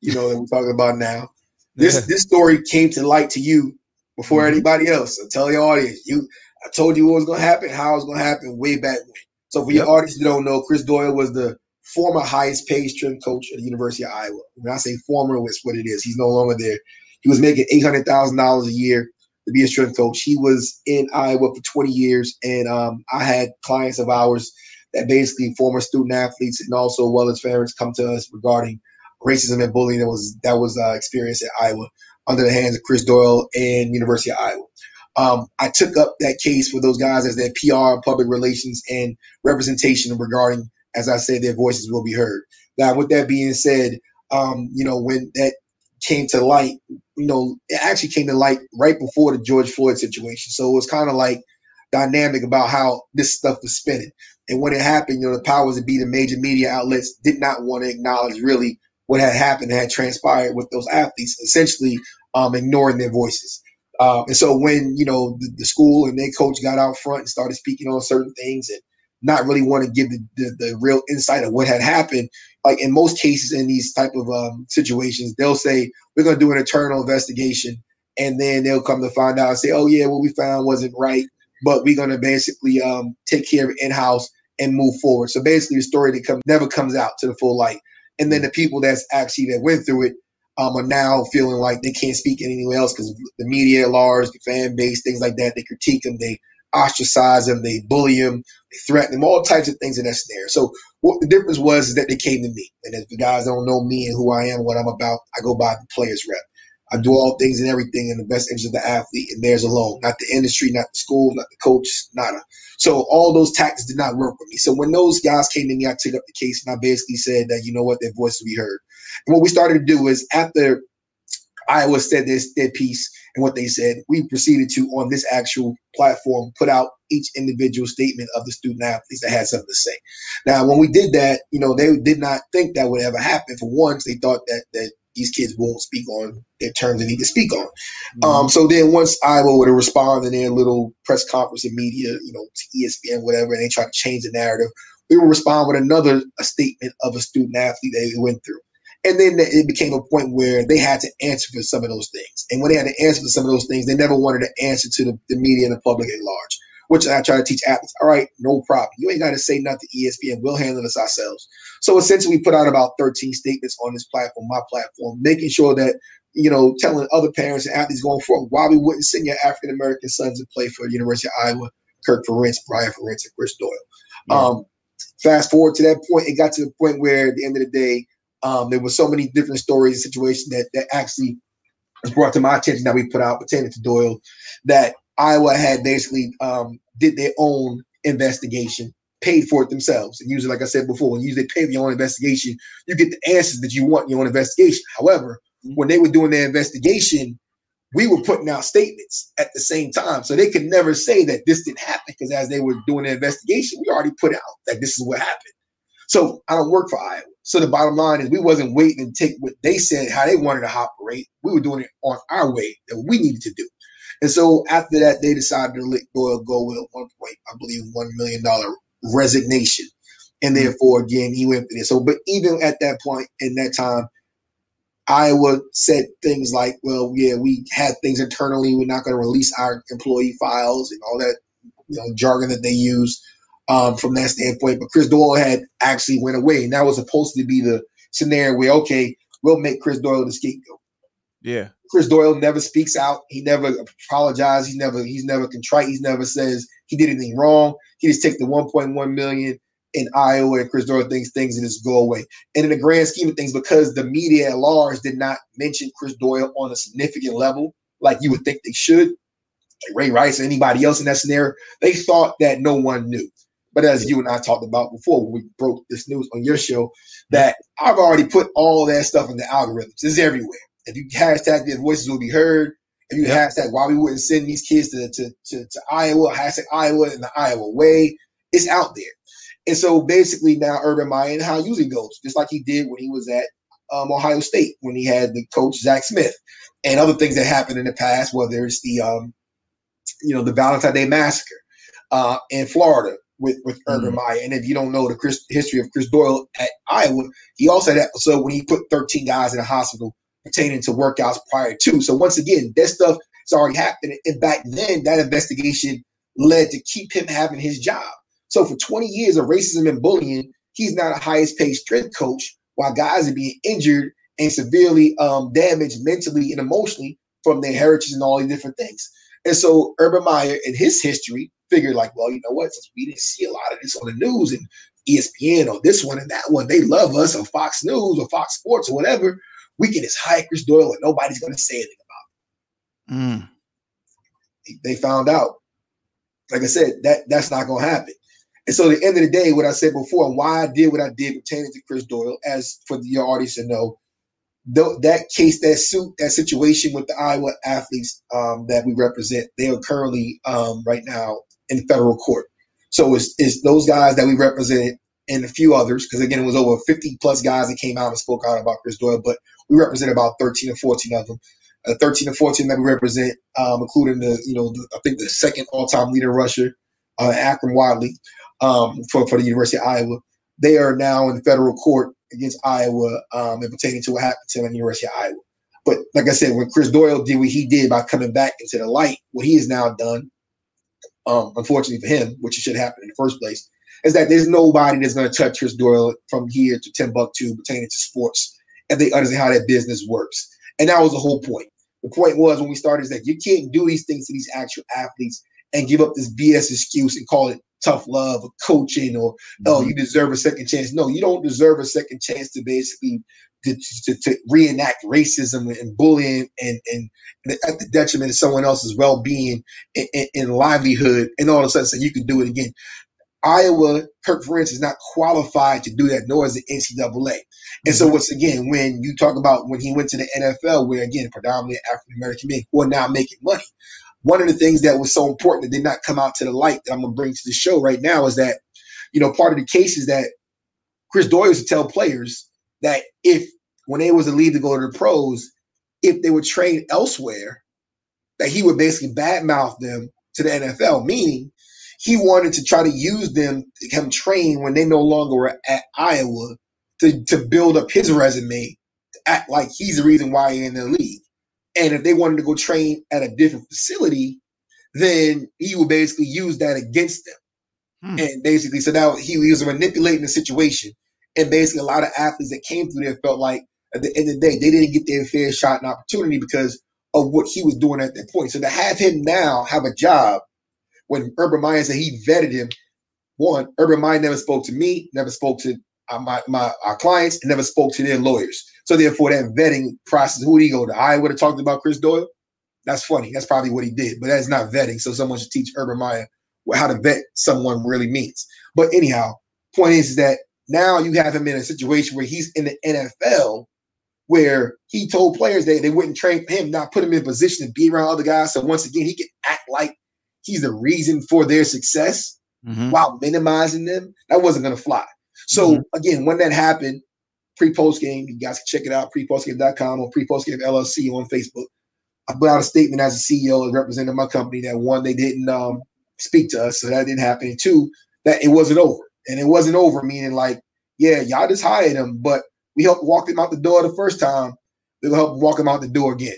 you know that we're talking about now. This [LAUGHS] this story came to light to you before mm-hmm. anybody else. So tell your audience, you I told you what was gonna happen, how it was gonna happen way back when. So for yep. your audience who don't know, Chris Doyle was the former highest paid strength coach at the University of Iowa. When I say former, it's what it is. He's no longer there. He was making eight hundred thousand dollars a year to be a strength coach. He was in Iowa for twenty years, and um, I had clients of ours that basically former student athletes and also well as parents come to us regarding racism and bullying that was that was uh, experienced at Iowa under the hands of Chris Doyle and University of Iowa. Um, I took up that case for those guys as their PR, public relations, and representation regarding, as I said, their voices will be heard. Now, with that being said, um, you know, when that came to light, you know, it actually came to light right before the George Floyd situation. So it was kind of like dynamic about how this stuff was spinning. And when it happened, you know, the powers that be, the major media outlets did not want to acknowledge really what had happened had transpired with those athletes, essentially um, ignoring their voices. Uh, and so when you know the, the, school and their coach got out front and started speaking on certain things and not really want to give the, the, the, real insight of what had happened, like in most cases in these type of um, situations, they'll say we're going to do an internal investigation, and then they'll come to find out and say, oh yeah, what we found wasn't right, but we're going to basically um, take care of it in house and move forward. So basically, the story that come, never comes out to the full light, and then the people that's actually that went through it um, are now feeling like they can't speak anywhere else because the media at large, the fan base, things like that, they critique them, they ostracize them, they bully them, they threaten them, all types of things in that scenario. So what the difference was is that they came to me. And if the guys don't know me and who I am, what I'm about, I go by the players rep. I do all things and everything in the best interest of the athlete and theirs alone, not the industry, not the school, not the coach, nada. So all those tactics did not work for me. So when those guys came to me, I took up the case and I basically said that, you know what, their voice will be heard. And what we started to do is after Iowa said this their piece and what they said, we proceeded to on this actual platform put out each individual statement of the student athletes that had something to say. Now, when we did that, you know, they did not think that would ever happen. For once, they thought that that these kids won't speak on their terms they need to speak on. Mm-hmm. Um, so then once Iowa would respond in their little press conference and media, you know, to ESPN, whatever, and they try to change the narrative, we would respond with another a statement of a student athlete that they went through. And then it became a point where they had to answer for some of those things. And when they had to answer for some of those things, they never wanted to answer to the, the media and the public at large, which I try to teach athletes. All right, no problem. You ain't got to say nothing to ESPN. We'll handle this ourselves. So essentially, we put out about 13 statements on this platform, my platform, making sure that, you know, telling other parents and athletes going forward why we wouldn't send your African American sons to play for the University of Iowa, Kirk Ferentz, Brian Ferentz, and Chris Doyle. Yeah. Um, fast forward to that point, it got to the point where at the end of the day, um, there were so many different stories and situations that that actually was brought to my attention that we put out pertaining to Doyle that Iowa had basically um, did their own investigation, paid for it themselves. And usually, like I said before, when you usually pay for your own investigation, you get the answers that you want in your own investigation. However, mm-hmm. when they were doing their investigation, we were putting out statements at the same time. So they could never say that this didn't happen because as they were doing the investigation, we already put out that this is what happened. So I don't work for Iowa. So the bottom line is we wasn't waiting to take what they said, how they wanted to operate. We were doing it on our way that we needed to do. And so after that, they decided to let Doyle go with a one point, I believe, one million dollar resignation. And mm-hmm. therefore, again, he went for this. So, but even at that point in that time, Iowa said things like, well, yeah, we had things internally. We're not going to release our employee files and all that you know, jargon that they use um, from that standpoint. But Chris Doyle had actually went away, and that was supposed to be the scenario where okay, we'll make Chris Doyle the scapegoat. Yeah. Chris Doyle never speaks out. He never apologizes. He never he's never contrite. He never says he did anything wrong. He just takes the 1.1 million in Iowa and Chris Doyle thinks things and just go away. And in the grand scheme of things, because the media at large did not mention Chris Doyle on a significant level, like you would think they should, Ray Rice or anybody else in that scenario, they thought that no one knew. But as you and I talked about before when we broke this news on your show, that I've already put all that stuff in the algorithms. It's everywhere. If you hashtag their voices will be heard, if you yep. hashtag why we wouldn't send these kids to, to, to, to Iowa, hashtag Iowa in the Iowa way, it's out there. And so basically now Urban Meyer and how usually goes, just like he did when he was at um, Ohio State, when he had the coach Zach Smith and other things that happened in the past, whether it's the um, you know, the Valentine Day massacre uh, in Florida with with Urban mm. Meyer. And if you don't know the Chris, history of Chris Doyle at Iowa, he also had an episode when he put 13 guys in a hospital pertaining to workouts prior to. So once again, that stuff has already happened. And back then, that investigation led to keep him having his job. So for 20 years of racism and bullying, he's not a highest paid strength coach while guys are being injured and severely um, damaged mentally and emotionally from their heritage and all these different things. And so Urban Meyer in his history figured like, well, you know what? Since we didn't see a lot of this on the news and ESPN or this one and that one, they love us or Fox News or Fox Sports or whatever. We can just hire Chris Doyle and nobody's going to say anything about it. Mm. They found out. Like I said, that that's not going to happen. And so, at the end of the day, what I said before, why I did what I did pertaining to Chris Doyle, as for your audience to know, that case, that suit, that situation with the Iowa athletes um, that we represent, they are currently um, right now in federal court. So it's, it's those guys that we represented and a few others, because again, it was over 50 plus guys that came out and spoke out about Chris Doyle, but we represent about 13 or 14 of them. Uh, 13 or 14 that we represent, um, including the, you know, the, I think the second all-time leader rusher, uh, Akrum Wadley, um, for, for the University of Iowa. They are now in federal court against Iowa um, and pertaining to what happened to him at the University of Iowa. But like I said, when Chris Doyle did what he did by coming back into the light, what he has now done um, unfortunately for him, which should happen in the first place, is that there's nobody that's going to touch Chris Doyle from here to Timbuktu pertaining to sports if they understand how that business works. And that was the whole point. The point was when we started is that you can't do these things to these actual athletes and give up this BS excuse and call it tough love or coaching or oh, mm-hmm. oh you deserve a second chance. No, you don't deserve a second chance to basically to, to, to reenact racism and bullying and, and at the detriment of someone else's well-being and, and, and livelihood and all of a sudden say you can do it again. Iowa, Kirk Ferentz is not qualified to do that, nor is the NCAA. And so, mm-hmm. once again, when you talk about when he went to the NFL, where again, predominantly African American men who are now making money, one of the things that was so important that did not come out to the light that I'm going to bring to the show right now is that, you know, part of the case is that Chris Doyle used to tell players that if when they was to leave to go to the pros, if they were trained elsewhere, that he would basically badmouth them to the NFL, meaning he wanted to try to use them to come train when they no longer were at Iowa to, to build up his resume to act like he's the reason why you're in the league. And if they wanted to go train at a different facility, then he would basically use that against them. Hmm. And basically, so now he, he was manipulating the situation and basically, a lot of athletes that came through there felt like at the end of the day, they didn't get their fair shot and opportunity because of what he was doing at that point. So to have him now have a job when Urban Meyer said he vetted him, one, Urban Meyer never spoke to me, never spoke to uh, my, my our clients, and never spoke to their lawyers. So therefore, that vetting process, who did he go to? I would have talked about Chris Doyle. That's funny. That's probably what he did, but that's not vetting. So someone should teach Urban Meyer how to vet someone really means. But anyhow, point is that now you have him in a situation where he's in the NFL where he told players that they wouldn't train him, not put him in position to be around other guys. So once again, he can act like he's the reason for their success mm-hmm. while minimizing them. That wasn't going to fly. So mm-hmm. again, when that happened, pre-post game, you guys can check it out, prepostgame.com or pre-postgame LLC on Facebook. I put out a statement as a CEO and representing my company that one, they didn't um, speak to us, so that didn't happen. And two, that it wasn't over and it wasn't over. Meaning, like, yeah, y'all just hired him, but we helped walk him out the door the first time. We'll help walk him out the door again.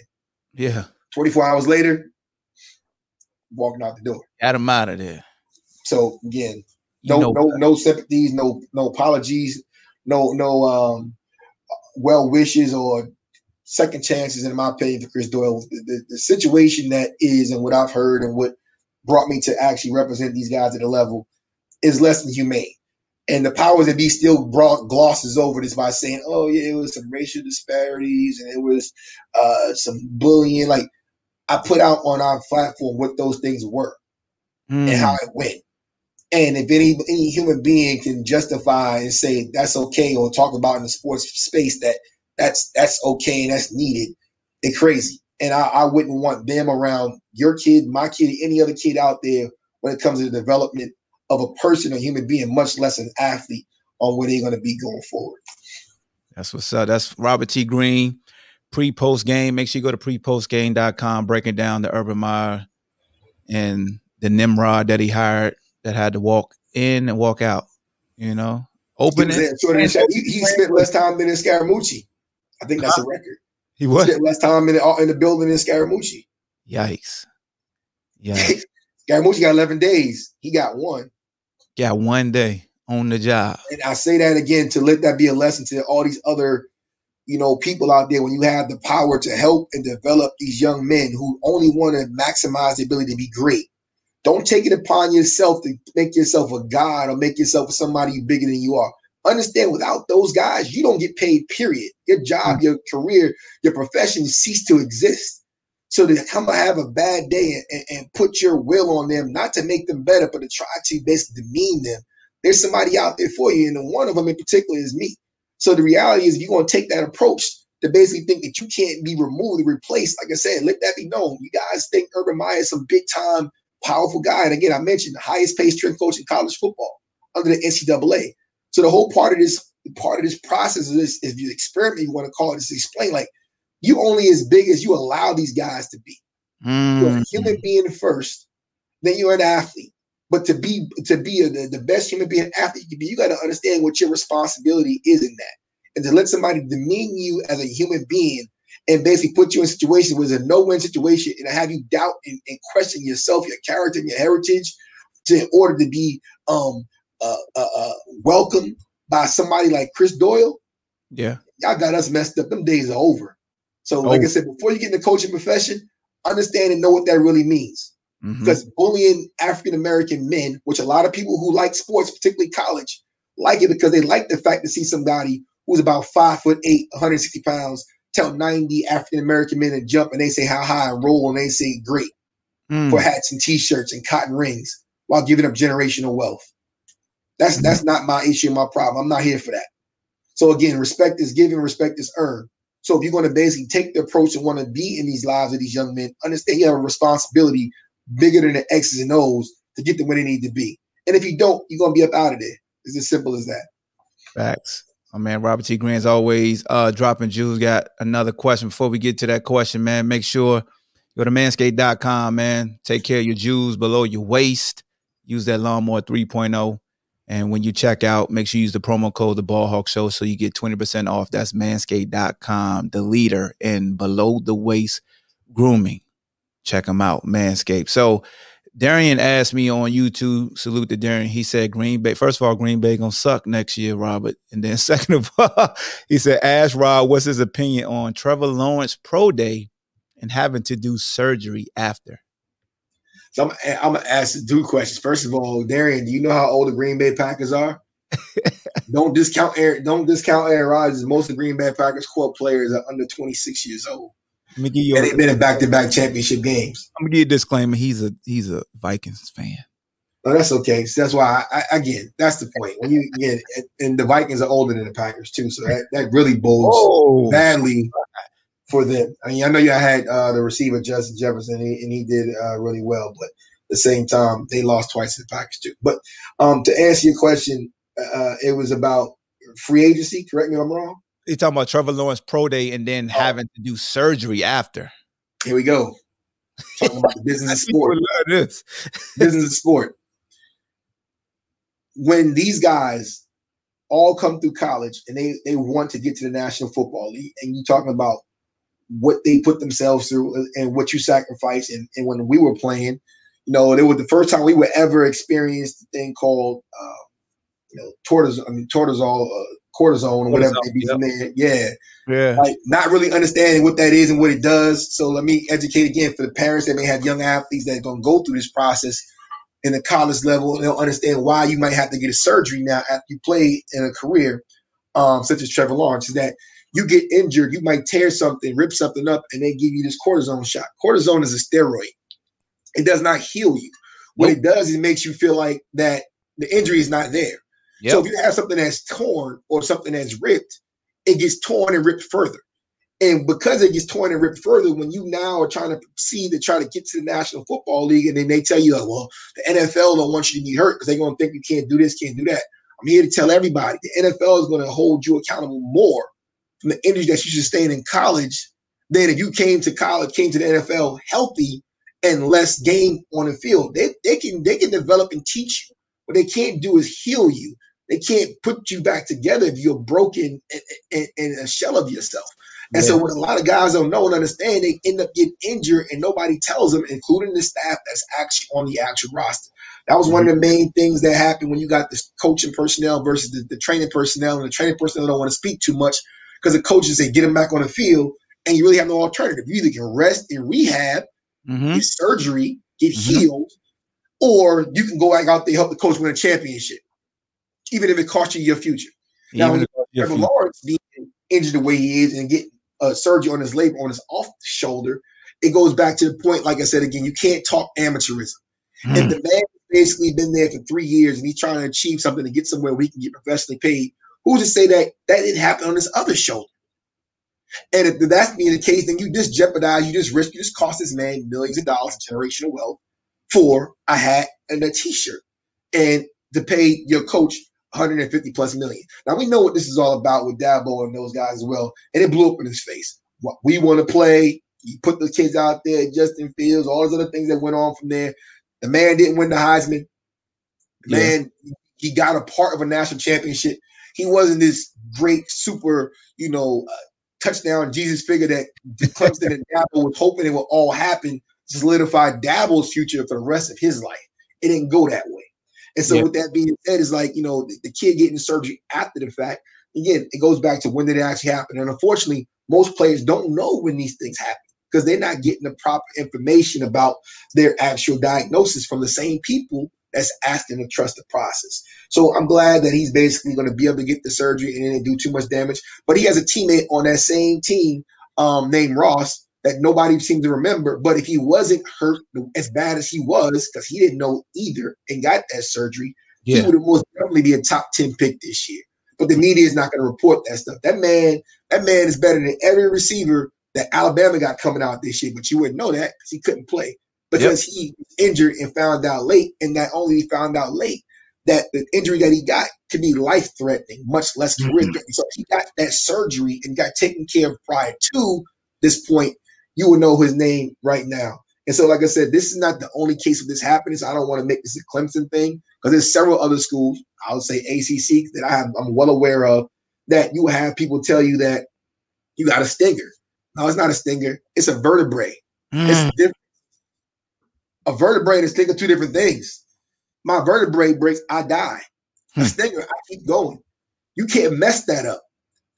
Yeah. 24 hours later, walking out the door. Got him out of there. So again, no, you know no, no sympathies, no, no apologies, no, no um well wishes or second chances, in my opinion, for Chris Doyle. The, the, the situation that is and what I've heard and what brought me to actually represent these guys at a level is less than humane. And the powers that be still brought glosses over this by saying, "Oh yeah, it was some racial disparities and it was uh, some bullying." Like I put out on our platform what those things were mm. and how it went. And if any any human being can justify and say that's okay or talk about in the sports space that that's that's okay and that's needed, they're crazy. And I, I wouldn't want them around your kid, my kid, any other kid out there when it comes to the development of a person, a human being, much less an athlete, on where they're going to be going forward. That's what's up. That's Robert T. Green, pre post game. Make sure you go to prepostgame.com, breaking down the Urban Meyer and the Nimrod that he hired that had to walk in and walk out. You know, open He, it. was in- he, he spent less time than in Scaramucci. I think that's a uh-huh. record. He He was. spent less time in the, in the building than Scaramucci. Yikes. [LAUGHS] Yikes. Scaramucci got 11 days. He got one. Got one day on the job. And I say that again to let that be a lesson to all these other, you know, people out there. When you have the power to help and develop these young men who only want to maximize the ability to be great, don't take it upon yourself to make yourself a god or make yourself somebody bigger than you are. Understand, without those guys, you don't get paid. Period. Your job, mm. your career, your profession cease to exist. So to come and have a bad day and, and, put your will on them, not to make them better, but to try to basically demean them there's somebody out there for you, and one of them in particular is me. So the reality is, if you're to take that approach to basically think that you can't be removed or replaced, like I said, let that be known. You guys think Urban Meyer is some big time, powerful guy, and again, I mentioned the highest paid strength coach in college football under the NCAA. So the whole part of this part of this process is if you experiment, you want to call it, is to explain like you only as big as you allow these guys to be. You're Mm. a human being first, then you're an athlete. But to be to be a, the, the best human being athlete you can be, you got to understand what your responsibility is in that, and to let somebody demean you as a human being and basically put you in a situation where it's a no-win situation and have you doubt and, and question yourself, your character, and your heritage, to in order to be um uh, uh, uh welcomed by somebody like Chris Doyle Yeah. y'all got us messed up. Them days are over. So, like I Oh. said, before you get in the coaching profession, understand and know what that really means. Mhm. Because bullying African American men, which a lot of people who like sports, particularly college, like it because they like the fact to see somebody who's about five foot eight, 160 pounds, tell 90 African American men to jump and they say how high and roll and they say great Mm. for hats and t-shirts and cotton rings while giving up generational wealth. That's Mhm. that's not my issue, my problem. I'm not here for that. So again, respect is given, respect is earned. So if you're going to basically take the approach and want to be in these lives of these young men, understand you have a responsibility bigger than the X's and O's to get them where they need to be. And if you don't, you're going to be up out of there. It's as simple as that. Facts. My man Robert T. Green's always uh dropping jewels. Got another question before we get to that question, man. Make sure go to manscaped.com, man. Take care of your jewels below your waist. Use that lawnmower 3.0. And when you check out, make sure you use the promo code the ball hawk show so you get 20% off. That's manscaped.com, the leader in below the waist grooming. Check them out, Manscaped. So Darian asked me on YouTube, salute to Darian. He said Green Bay, first of all, Green Bay gonna suck next year, Robert. And then [LAUGHS] second of all, he said, Ask Rob, what's his opinion on Trevor Lawrence pro day and having to do surgery after? So I'm, I'm to ask two questions. First of all, Darian, do you know how old the Green Bay Packers are? [LAUGHS] don't discount Aaron, don't discount Aaron Rodgers. Most of the Green Bay Packers core players are under 26 years old. Let me give you And a, they've been in back-to-back championship games. I'm gonna give you a disclaimer. He's a he's a Vikings fan. No, that's okay. So that's why I, I again, that's the point. When you again, and the Vikings are older than the Packers too, so that, that really bodes Oh, badly for them. I mean, I know you had uh, the receiver Justin Jefferson, and he, and he did uh, really well, but at the same time, they lost twice to the Packers too. But um, to answer your question, uh, it was about free agency. Correct me if I'm wrong. He's talking about Trevor Lawrence pro day and then Oh. having to do surgery after. Here we go. Talking about the business [LAUGHS] of sport. this. [LAUGHS] business of sport. When these guys all come through college and they they want to get to the National Football League, and you're talking about what they put themselves through and what you sacrifice, and, and when we were playing, you know, it was the first time we would ever experience the thing called, uh, you know, cortisol, I mean, cortisol, uh, cortisone, or whatever Cortisol, it may be from there. Yeah, Yeah. like not really understanding what that is and what it does. So let me educate again for the parents that may have young athletes that are going to go through this process in the college level. and They'll understand why you might have to get a surgery now after you play in a career um, such as Trevor Lawrence. Is that you get injured, you might tear something, rip something up, and they give you this cortisone shot. Cortisone is a steroid. It does not heal you. What Nope. it does is it makes you feel like that the injury is not there. So if you have something that's torn or something that's ripped, it gets torn and ripped further. And because it gets torn and ripped further, when you now are trying to proceed to try to get to the National Football League, and then they tell you, oh, well, the NFL don't want you to be hurt because they're going to think you can't do this, can't do that. I'm here to tell everybody the NFL is going to hold you accountable more from the injuries that you sustained in college than if you came to college, came to the NFL healthy, and less game on the field. They they can they can develop and teach you. What they can't do is heal you. They can't put you back together if you're broken and, and, a shell of yourself. And yeah. so, what a lot of guys don't know and understand, they end up getting injured, and nobody tells them, including the staff that's actually on the actual roster. That was mm-hmm. one of the main things that happened when you got the coaching personnel versus the, the training personnel, and the training personnel don't want to speak too much because the coaches say get him back on the field, and you really have no alternative. You either can rest and rehab, mm-hmm. get surgery, get mm-hmm. healed, or you can go back out there help the coach win a championship, even if it costs you your future. Now, when Trevor Lawrence being injured the way he is and get a surgery on his labrum on his off shoulder, it goes back to the point. Like I said again, you can't talk amateurism. Mm. If the man basically been there for three years and he's trying to achieve something to get somewhere where he can get professionally paid, who's to say that that didn't happen on this other shoulder? And if that's being the case, then you just jeopardize, you just risk, you just cost this man millions of dollars of generational wealth for a hat and a t-shirt and to pay your coach 150 plus million. Now we know what this is all about with Dabo and those guys as well. And it blew up in his face. What we want to play, you put the kids out there, Justin Fields, all those other things that went on from there. The man didn't win the Heisman. The yeah. man, he got a part of a national championship. He wasn't this great, super, you know, uh, touchdown Jesus figure that Clemson and Dabo was hoping it would all happen to solidify Dabo's future for the rest of his life. It didn't go that way. And so, yeah. with that being said, is like, you know, the, the, kid getting surgery after the fact. Again, it goes back to when did it actually happen? And unfortunately, most players don't know when these things happen because they're not getting the proper information about their actual diagnosis from the same people that's asking to trust the process. So I'm glad that he's basically going to be able to get the surgery and didn't do too much damage. But he has a teammate on that same team um, named Ross that nobody seemed to remember. But if he wasn't hurt as bad as he was, because he didn't know either and got that surgery, yeah. he would have most definitely be a top 10 pick this year. But the media is not going to report that stuff. That man, that man is better than every receiver that Alabama got coming out this year, but you wouldn't know that because he couldn't play because yep. he was injured and found out late, and not only he found out late that the injury that he got could be life threatening, much less career threatening. Mm-hmm. So he got that surgery and got taken care of prior to this point. You will know his name right now. And so, like I said, this is not the only case of this happening. So I don't want to make this a Clemson thing because there's several other schools, I would say ACC, that I have, I'm well aware of that you have people tell you that you got a stinger. No, it's not a stinger. It's a vertebrae. Mm. It's different. A vertebrae and a stinger, two different things. My vertebrae breaks, I die. A hmm. stinger, I keep going. You can't mess that up.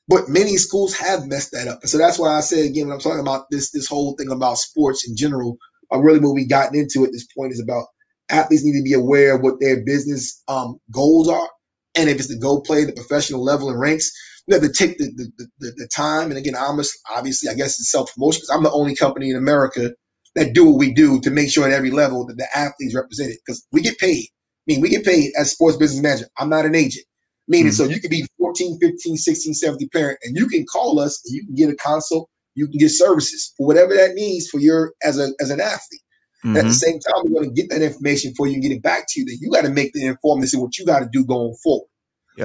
But many schools have messed that up. And so that's why I say again, when I'm talking about this, this whole thing about sports in general, uh, really what we've gotten into at this point is about athletes need to be aware of what their business um, goals are. And if it's to go play the professional level and ranks, you have to take the the, the, the time. And again, I'm obviously, I guess it's self promotion because I'm the only company in America that do what we do to make sure at every level that the athletes represented because we get paid. I mean, we get paid as sports business manager. I'm not an agent. Meaning, mm-hmm. so you can be 14, 15, 16, 17 parent, and you can call us and you can get a consult, you can get services for whatever that needs for your as a as an athlete. Mm-hmm. At the mm-hmm. same time, we're going to get that information for you and get it back to you. Then you got to make the informed decision what you got to do going forward.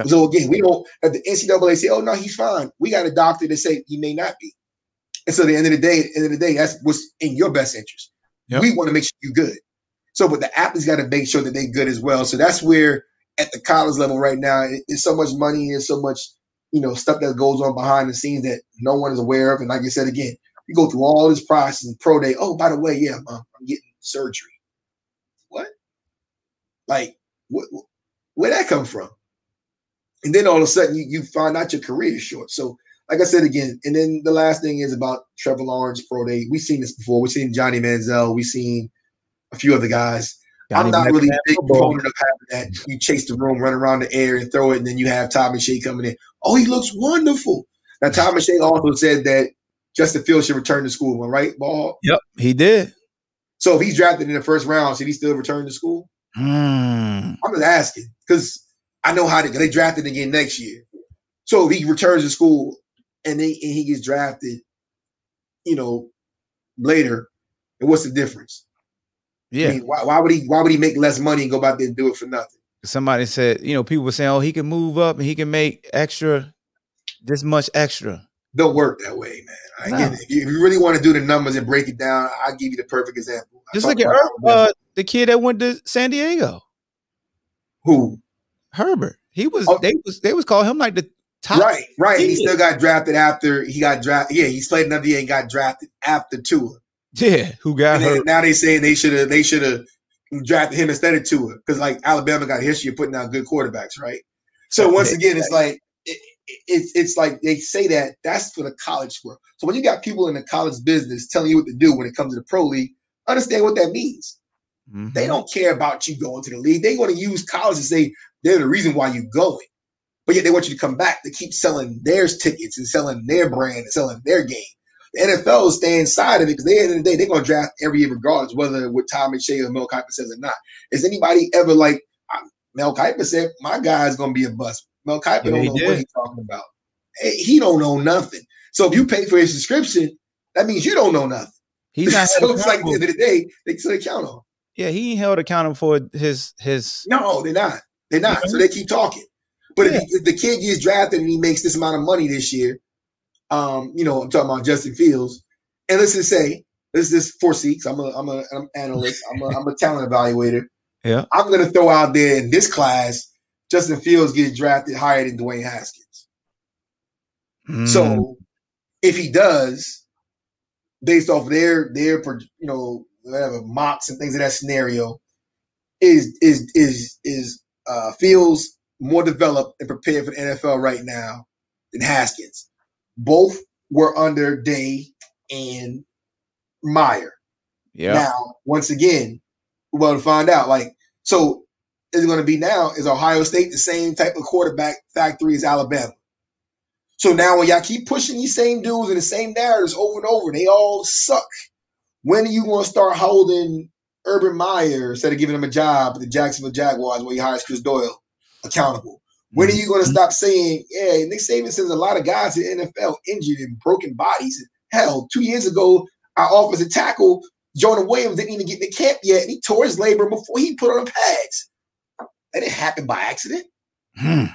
So again, we don't at the NCAA say, "Oh no, he's fine." We got a doctor that say he may not be. And so, at the end of the day, end of the day, that's what's in your best interest. Yep. We want to make sure you're good. So, but the athletes got to make sure that they're good as well. So that's where at the college level right now, it's so much money and so much, you know, stuff that goes on behind the scenes that no one is aware of. And like I said again, you go through all this process and pro day. Oh, by the way, yeah, mom, I'm getting surgery. What? Like, what, where that come from? And then all of a sudden you, you find out your career is short. So, like I said again, and then the last thing is about Trevor Lawrence pro day. We've seen this before. We've seen Johnny Manziel. We've seen a few other guys. Johnny I'm not really a big proponent of having that. You chase the room, run around the air, and throw it, and then you have Todd McShay coming in. Oh, he looks wonderful. Now, Todd McShay also said that Justin Fields should return to school. Right, ball? Yep, he did. So if he's drafted in the first round, should he still return to school? Mm. I'm just asking because I know how to. They drafted again next year. So if he returns to school and, they, and he gets drafted, you know, later, and what's the difference? Yeah. I mean, why, why, would he? Why would he make less money and go back there and do it for nothing? Somebody said, you know, people were saying, "Oh, he can move up and he can make extra, this much extra." don't work that way, man. No. If you if you really want to do the numbers and break it down, I'll give you the perfect example. Just look at Herb, uh, the kid that went to San Diego, who Herbert. He was Oh. they was they was calling him like the top. right, right. He still got drafted after he got drafted. Yeah, he played another year and got drafted after Tua. Yeah, who got hurt? now they saying they should have they should have drafted him instead of Tua because like Alabama got a history of putting out good quarterbacks, right? So once again, it's like it, it, it's it's like they say that that's for the college world. So when you got people in the college business telling you what to do when it comes to the pro league, understand what that means. Mhm. They don't care about you going to the league. They want to use college to say they're the reason why you're going. But yet they want you to come back to keep selling their tickets and selling their brand and selling their game. The NFL is staying inside of it because at the end of the day, they're going to draft every year regardless, whether what Todd McShay or Mel Kiper says or not. Is anybody ever like Mel Kiper said, my guy's going to be a bust. Mel Kiper Yeah, don't know what he's talking about. He don't know nothing. So if you pay for his subscription, that means you don't know nothing. He's [LAUGHS] not so it's like at the end of the day, they, they count on. yeah, he ain't held accountable for his his. No, they're not. They're not. So they keep talking. But Yeah. if, if the kid gets drafted and he makes this amount of money this year, um, you know, I'm talking about Justin Fields, and let's just say this is four seats. I'm a I'm a I'm an analyst. I'm a I'm a talent evaluator. Yeah. I'm gonna throw out there in this class, Justin Fields gets drafted higher than Dwayne Haskins. Mm, So if he does, based off their their you know whatever mocks and things in that scenario, is is is is uh, Fields more developed and prepared for the NFL right now than Haskins. Both were under Day and Meyer. yeah, Now, once again, we're going to find out. Like, so is it going to be now? Is Ohio State the same type of quarterback factory as Alabama? So now, when y'all keep pushing these same dudes and the same narratives over and over, and they all suck. When are you going to start holding Urban Meyer instead of giving him a job at the Jacksonville Jaguars where he hires Chris Doyle accountable? When are you going to stop saying, yeah, Nick Saban sends a lot of guys to the NFL injured and broken bodies? Hell, two years ago, our offensive tackle, Jonah Williams, didn't even get in the camp yet, and he tore his labrum before he put on pads. That didn't happen by accident. Hmm.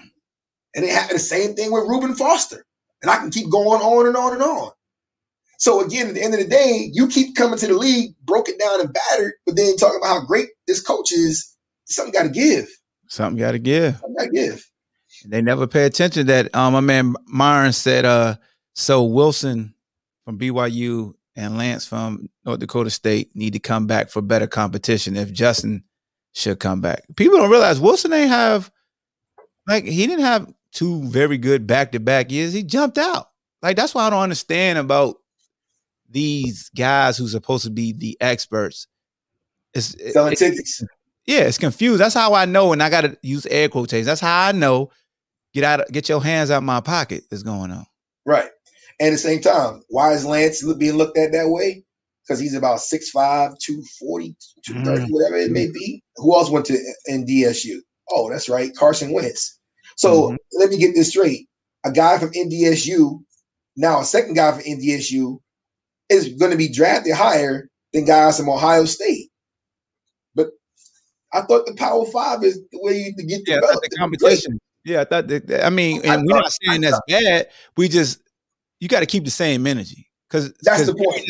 And it happened the same thing with Reuben Foster. And I can keep going on and on and on. So again, at the end of the day, you keep coming to the league broken down and battered, but then talking about how great this coach is. Something got to give. Something got to give. Something got to give. They never pay attention that um my man Myron said uh so Wilson from BYU and Lance from North Dakota State need to come back for better competition if Justin should come back. People don't realize Wilson ain't have like he didn't have two very good back to back years. He jumped out. Like that's why I don't understand about these guys who's supposed to be the experts. It's Selling it- tickets. Yeah, it's confused. That's how I know, and I gotta use air quotations. That's how I know. Get out, get your hands out my pocket. Is going on. Right. And at the same time, why is Lance being looked at that way? Because he's about 6'5, 240, 230, whatever it may be. Who else went to NDSU? Oh, that's right. Carson Wentz. So Mhm. let me get this straight. A guy from NDSU, now a second guy from NDSU, is going to be drafted higher than guys from Ohio State. I thought the Power Five is the way you to get Yeah, I developed. the to be great. competition. Yeah, I thought. That, I mean, I and we're not saying that's bad. We just you got to keep the same energy because That's the point.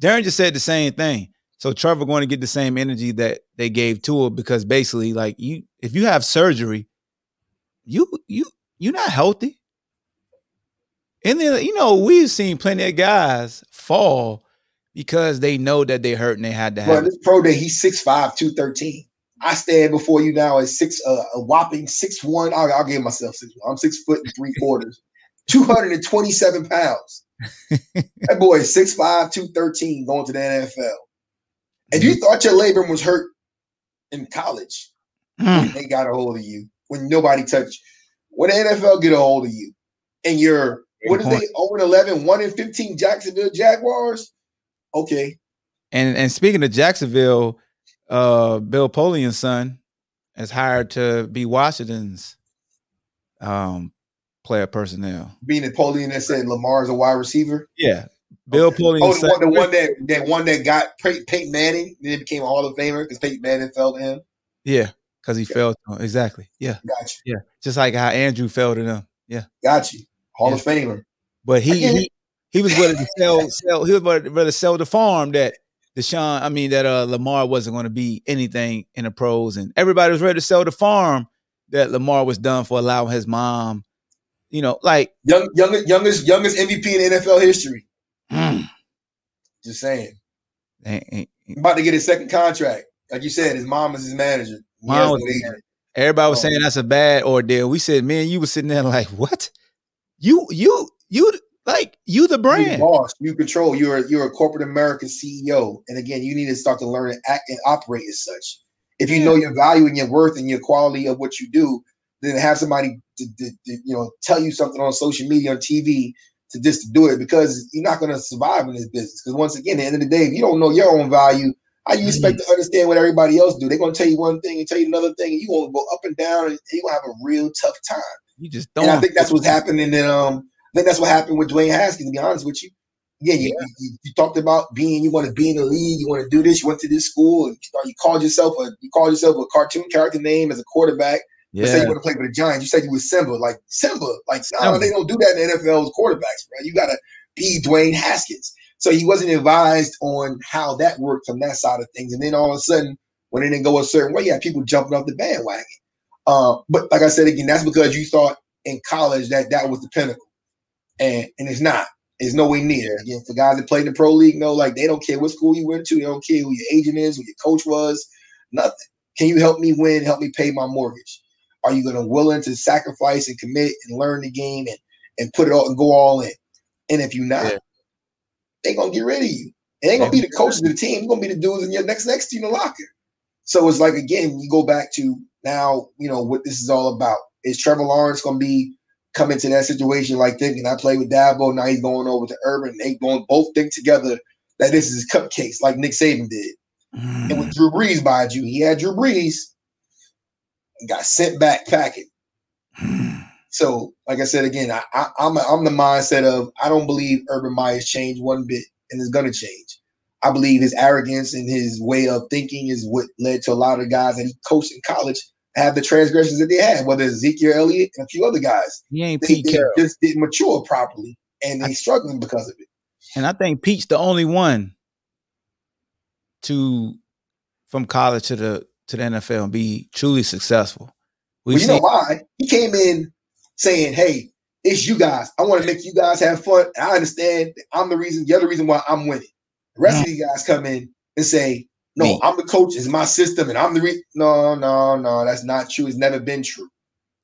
Darren just said the same thing. So Trevor going to get the same energy that they gave to Tua because basically, like you, if you have surgery, you you you're not healthy. And then you know we've seen plenty of guys fall because they know that they hurt and they had to have it. this pro day, he's 6'5, 213. I stand before you now at six, uh, a whopping six one. I'll, I'll give myself six one. I'm six foot and three quarters, [LAUGHS] 227 pounds. [LAUGHS] that boy is 6'5, 213 going to the NFL. And you thought your labrum was hurt in college. Mm. They got a hold of you when nobody touched you. When the NFL get a hold of you and you're, what is Great they, 0 and 11, 1 and 15 Jacksonville Jaguars? Okay. And and speaking of Jacksonville, uh, Bill Polian's son is hired to be Washington's um, player personnel. Bill Polian that said Lamar's a wide receiver. Yeah, Bill Okay. Polian's Oh, the one, the one that that one that got Pey- Peyton Manning, then became a Hall of Famer because Peyton Manning fell to him. Yeah, because he fell to him. Exactly. Yeah, Got you, yeah. Just like how Andrew fell to them. Yeah. Gotcha. Hall Yeah. of Famer. but he he, he was willing to sell sell. He was willing to sell the farm that Deshaun. I mean that uh Lamar wasn't going to be anything in the pros, and everybody was ready to sell the farm that Lamar was done for allowing his mom. You know, like young, youngest, youngest, youngest MVP in NFL history. Mm. Just saying. About to get his second contract. Like you said, his mom is his manager. Mom was Everybody was oh. saying that's a bad ordeal. We said, man, you were sitting there like, what? You, you, you, like you the brand. You boss, you control. You're a, you're a corporate American CEO, and again, you need to start to learn and act and operate as such. If you yeah. know your value and your worth and your quality of what you do, then have somebody to, to, to, you know tell you something on social media on TV to just do it because you're not going to survive in this business. Because once again, at the end of the day, if you don't know your own value, how you expect mm-hmm. to understand what everybody else do? They're going to tell you one thing and tell you another thing, and you going to go up and down, and you're going to have a real tough time. You just don't. And I think that's what's happening. And um, I think that's what happened with Dwayne Haskins. To be honest with you, yeah, you, yeah. you, you, talked about being, you want to be in the league, you want to do this. You went to this school, and you, you called yourself a, you called yourself a cartoon character name as a quarterback. Yeah. Say you want to play for the Giants. You said you was Simba, like Simba, like no, they don't do that in the NFL with quarterbacks, right? You got to be Dwayne Haskins. So he wasn't advised on how that worked from that side of things. And then all of a sudden, when it didn't go a certain way, you had people jumping off the bandwagon. Uh, but like I said again, that's because you thought in college that that was the pinnacle, and and it's not. It's nowhere near. Again, for guys that play in the pro league, no, like they don't care what school you went to, they don't care who your agent is, who your coach was, nothing. Can you help me win? Help me pay my mortgage? Are you going to willing to sacrifice and commit and learn the game and and put it all and go all in? And if you're not, yeah they gonna get rid of you. It ain't gonna be the coaches of the team. You're gonna be the dudes in your next next to you in the locker. So it's like again, you go back to now, you know, what this is all about. Is Trevor Lawrence gonna be coming into that situation like thinking I played with Dabo, now he's going over to Urban. They going both think together that this is his cupcakes like Nick Saban did. Mm. And with Drew Brees by you, he had Drew Brees, got sent back packing. So, like I said again, I, I, am I'm, I'm the mindset of I don't believe Urban Meyer's changed one bit, and is going to change. I believe his arrogance and his way of thinking is what led to a lot of guys that he coached in college have the transgressions that they had, whether it's Ezekiel Elliott and a few other guys. He ain't they, Pete Carroll. just didn't mature properly, and he's struggling because of it. And I think Pete's the only one to from college to the to the NFL and be truly successful. Well, you know why? He came in saying, "Hey, it's you guys. I want to make you guys have fun. I understand. I'm the reason. The other reason why I'm winning. The rest of you guys come in and say, "No, Me. I'm the coach. It's my system, and I'm the re- No, no, no. That's not true. It's never been true.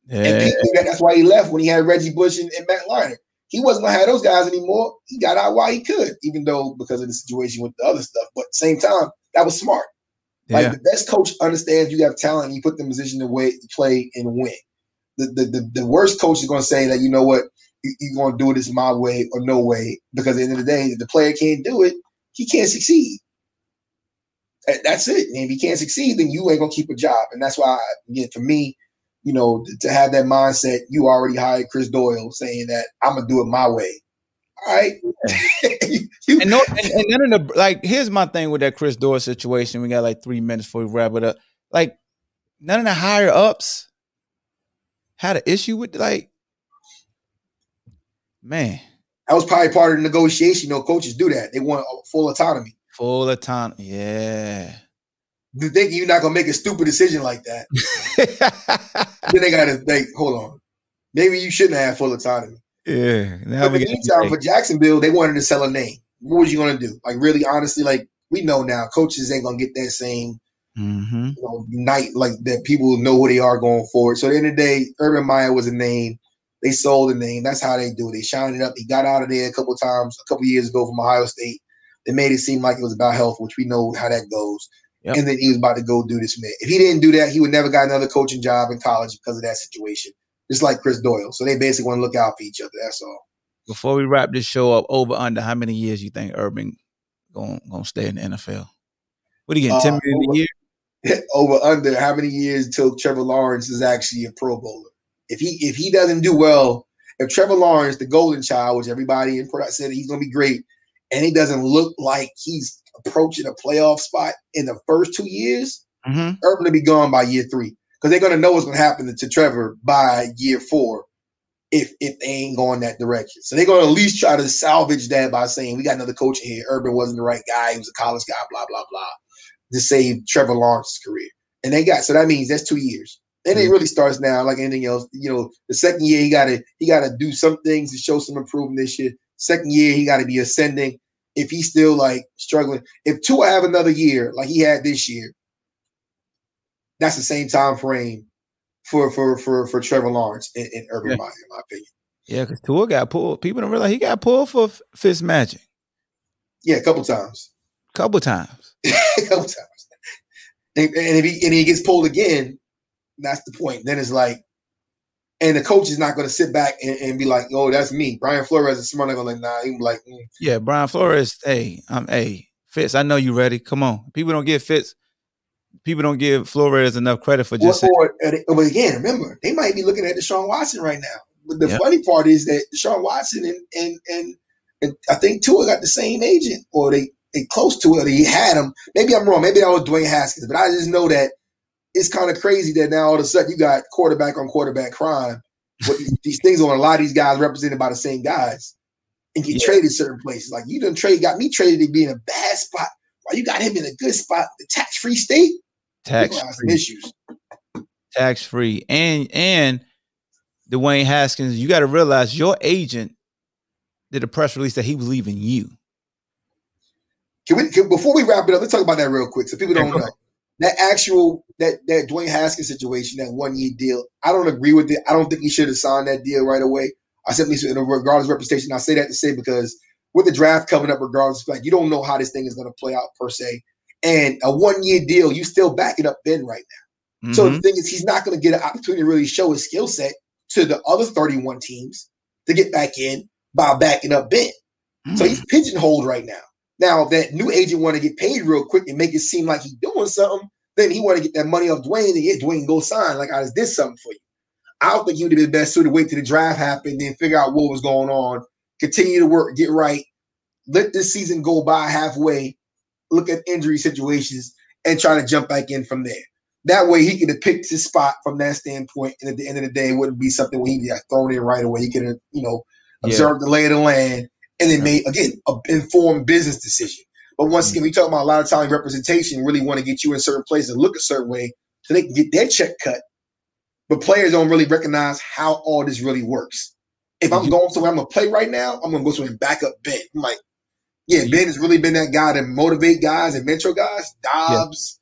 Yeah. And that, that's why he left when he had Reggie Bush and, and Matt Leinart. He wasn't gonna have those guys anymore. He got out while he could, even though because of the situation with the other stuff. But same time, that was smart. Like the best coach understands you have talent. You put them in position to, way, to play and win the, the, the, worst coach is going to say that, you know what, you, you're going to do it this my way or no way. Because at the end of the day, if the player can't do it, he can't succeed. Eh, that's it. And if you can't succeed, then you ain't going to keep a job. And that's why, again, for me, you know, to have that mindset, you already hired Chris Doyle saying that I'm going to do it my way. All right. [LAUGHS] you, and, no, and, and none of the like. Here's my thing with that Chris Doyle situation. We got like three minutes before we wrap it up. Like none of the higher ups had an issue with like, man. That was probably part of the negotiation. You know, coaches do that. They want full autonomy. Full autonomy. Yeah. You think you're not gonna make a stupid decision like that? [LAUGHS] then they gotta like, hold on. Maybe you shouldn't have full autonomy. Yeah. Now but in the meantime, for Jacksonville, they wanted to sell a name. What was you gonna do? Like really, honestly, like we know now, coaches ain't gonna get that same mm-hmm. you know, night like that people know who they are going forward. So at the end of the day, Urban Meyer was a name. They sold the name. That's how they do it. They shined it up. He got out of there a couple times a couple years ago from Ohio State. They made it seem like it was about health, which we know how that goes. Yep. And then he was about to go do this. Man, if he didn't do that, he would never got another coaching job in college because of that situation. Just like Chris Doyle. So they basically want to look out for each other. That's all. Before we wrap this show up, over under how many years you think Urban going gonna stay in the NFL? What are you getting? Ten uh, million a year? [LAUGHS] over under how many years until Trevor Lawrence is actually a Pro Bowler. If he if he doesn't do well, if Trevor Lawrence, the golden child, which everybody in product said he's going to be great, and he doesn't look like he's approaching a playoff spot in the first two years, mm-hmm. Urban to be gone by year three because they're going to know what's going to happen to Trevor by year four. if if they ain't going that direction. So they're going to at least try to salvage that by saying we got another coach in here. Urban wasn't the right guy. He was a college guy. Blah blah blah. To save Trevor Lawrence's career, and they got so that means that's two years. And it really starts now, like anything else. You know, the second year he got to he got to do some things to show some improvement this year. Second year he got to be ascending. If he's still like struggling, if Tua have another year like he had this year, that's the same time frame for for for for Trevor Lawrence and, and Urban Yeah. Meyer, in my opinion. Yeah, because Tua got pulled. People don't realize he got pulled for Fitz magic Yeah, a couple times, a couple times. [LAUGHS] a couple times. And, and if he and he gets pulled again, that's the point. Then it's like, and the coach is not going to sit back and, and be like, "Oh, that's me." Brian Flores is smart. Going like, "Nah," he's like, mm. Yeah, Brian Flores. Hey, I'm hey Fitz. I know you ready. Come on. People don't give Fitz. People don't give Flores enough credit for just. Or, or, but again, remember, they might be looking at Deshaun Watson right now. But the Yeah. funny part is that Deshaun Watson and and and, and I think Tua got the same agent, or they they close to it. Or he had him. Maybe I'm wrong. Maybe that was Dwayne Haskins. But I just know that it's kind of crazy that now all of a sudden you got quarterback on quarterback crime. But these, these things on a lot of these guys represented by the same guys, and get Yeah. traded certain places. Like you done trade got me traded to be in a bad spot. Why you got him in a good spot, the tax free state? tax People have some free, issues. tax free, and and Dwayne Haskins. You got to realize your agent did a press release that he was leaving you. Can we can, before we wrap it up? Let's talk about that real quick, so people don't know that actual that that Dwayne Haskins situation, that one year deal. I don't agree with it. I don't think he should have signed that deal right away. I simply, regardless of representation, I say that to say because with the draft coming up, regardless, like you don't know how this thing is going to play out per se. And a one year deal, you still backing up Ben right now. So Mhm. the thing is, he's not going to get an opportunity to really show his skill set to the other 31 teams to get back in by backing up Ben. So Mm-hmm. he's pigeonholed right now. Now, if that new agent want to get paid real quick and make it seem like he's doing something, then he want to get that money off Dwayne and yeah, Dwayne go sign like I just did something for you. I don't think he would have been best suited to wait till the draft happened, then figure out what was going on, continue to work, get right, let this season go by halfway, look at injury situations, and try to jump back in from there. That way he could have picked his spot from that standpoint, and at the end of the day, it wouldn't be something where he got thrown in right away. He could have, you know, Yeah. observed the lay of the land and then Yeah. made again an informed business decision. But once mm. again, we talk about a lot of time representation really want to get you in certain places and look a certain way so they can get their check cut. But players don't really recognize how all this really works. If I'm You- going somewhere I'm gonna play right now, I'm gonna go somewhere and back up Ben. I'm like, yeah, Ben has really been that guy to motivate guys and mentor guys. Dobbs,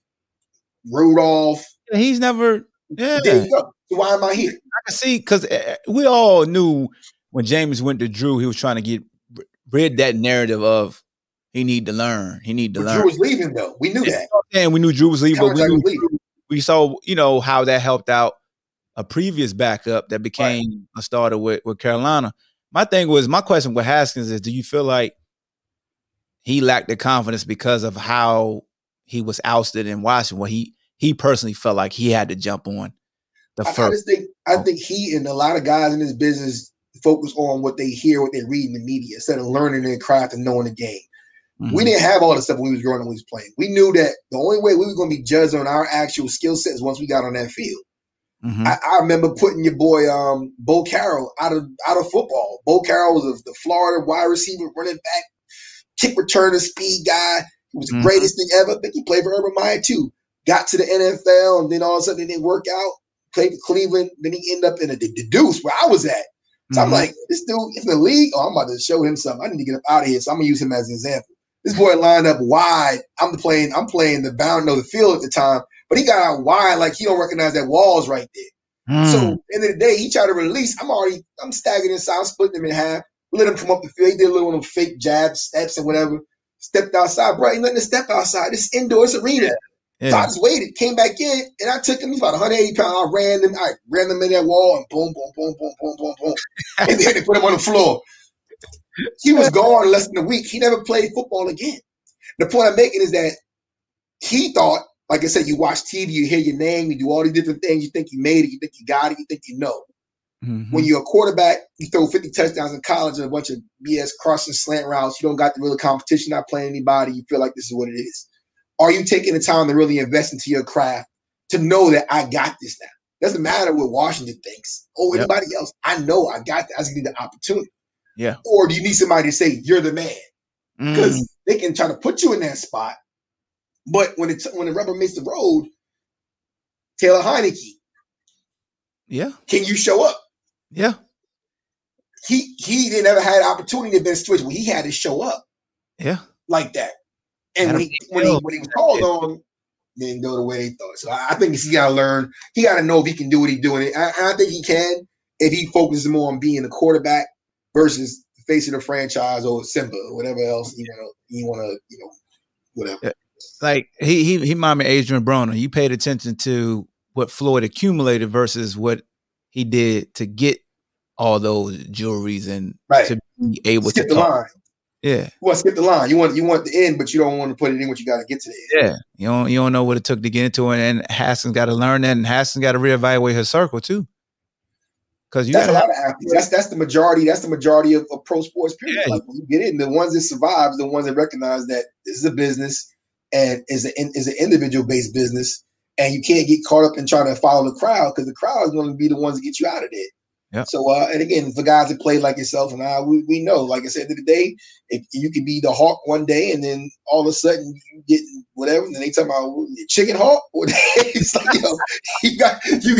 Rudolph. he's never. Yeah, There you go. So why am I here? I can see because eh, eh, we all knew when Jameis went to Drew, he was trying to get rid that narrative of he need to learn. He need to But learn. Drew was leaving though. We knew that. and we knew Drew was leaving, but we knew leaving. we saw you know how that helped out a previous backup that became a starter with, with Carolina. My thing was my question with Haskins is do you feel like he lacked the confidence because of how he was ousted in Washington where he he personally felt like he had to jump on the I, I just think I think he and a lot of guys in this business focus on what they hear, what they read in the media, instead of learning their craft and knowing the game. Mhm. We didn't have all the stuff when we was growing up when we was playing. We knew that the only way we were going to be judged on our actual skill set is once we got on that field. Mhm. I, I remember putting your boy um, Bo Carroll out of out of football. Bo Carroll was a, the Florida wide receiver, running back, kick returner, speed guy. He was the Mhm. greatest thing ever. I think he played for Urban Meyer too. Got to the NFL, and then all of a sudden it didn't work out. Played for Cleveland. Then he ended up in a, the, the deuce where I was at. So I'm Mhm. like, this dude is in the league. Oh, I'm about to show him something. I need to get him out of here. So I'm gonna use him as an example. This boy lined up wide. I'm playing. I'm playing the bound, no, the field at the time. But he got out wide, like he don't recognize that wall's right there. Mm. So end of the day, he tried to release. I'm already. I'm staggered inside. I'm splitting him in half. Let him come up the field. He did a little one of fake jabs, steps, and whatever. Stepped outside, bro. He letting him step outside. This indoor it's arena. So I just waited, came back in, and I took him. He's about 180 pounds. I ran him. I ran him in that wall, and boom, boom, boom, boom, boom, boom, boom. [LAUGHS] and then they put him on the floor. He was gone less than a week. He never played football again. The point I'm making is that he thought, like I said, you watch TV, you hear your name, you do all these different things. You think you made it, you think you got it, you think you know. Mhm. When you're a quarterback, you throw 50 touchdowns in college and a bunch of BS crossing slant routes. You don't got the real competition, not playing anybody. You feel like this is what it is. Are you taking the time to really invest into your craft to know that I got this now? Doesn't matter what Washington thinks or Yep. anybody else. I know I got that. I just need the opportunity. Yeah. Or do you need somebody to say you're the man? Because Mm, they can try to put you in that spot, but when it's when the rubber meets the road, Taylor Heinicke, yeah, can you show up? yeah, He he didn't ever had an opportunity to be in a situation where he had to show up yeah. like that. And when he when he when he was called on, didn't go the way they thought. So I, I think he's got to learn. He got to know if he can do what he's doing. I, I think he can if he focuses more on being a quarterback versus facing the franchise or Simba or whatever else you want to you want to you know whatever. Yeah. Like he he he me Adrien Broner. You paid attention to what Floyd accumulated versus what he did to get all those jewelries and Right. to be able Skip to the talk. line. Yeah, You want to skip the line. You want you want the end, but you don't want to put it in what you got to get to the end. yeah. You don't you don't know what it took to get into it, and Haskins got to learn that, and Haskins got to reevaluate his circle too. Because you That's a got lot of athletes. That's that's the majority. That's the majority of, of pro sports. Period. Yeah. Like when you get in, the ones that survive, the ones that recognize that this is a business and is a is an individual based business, and you can't get caught up in trying to follow the crowd because the crowd is going to be the ones that get you out of there. Yeah. So, uh, and again, for guys that play like yourself and I, we, we know, like I said, the day, if you could be the hawk one day and then all of a sudden you get whatever, and then they talk about chicken hawk, [LAUGHS] it's like, you [LAUGHS] know, you got you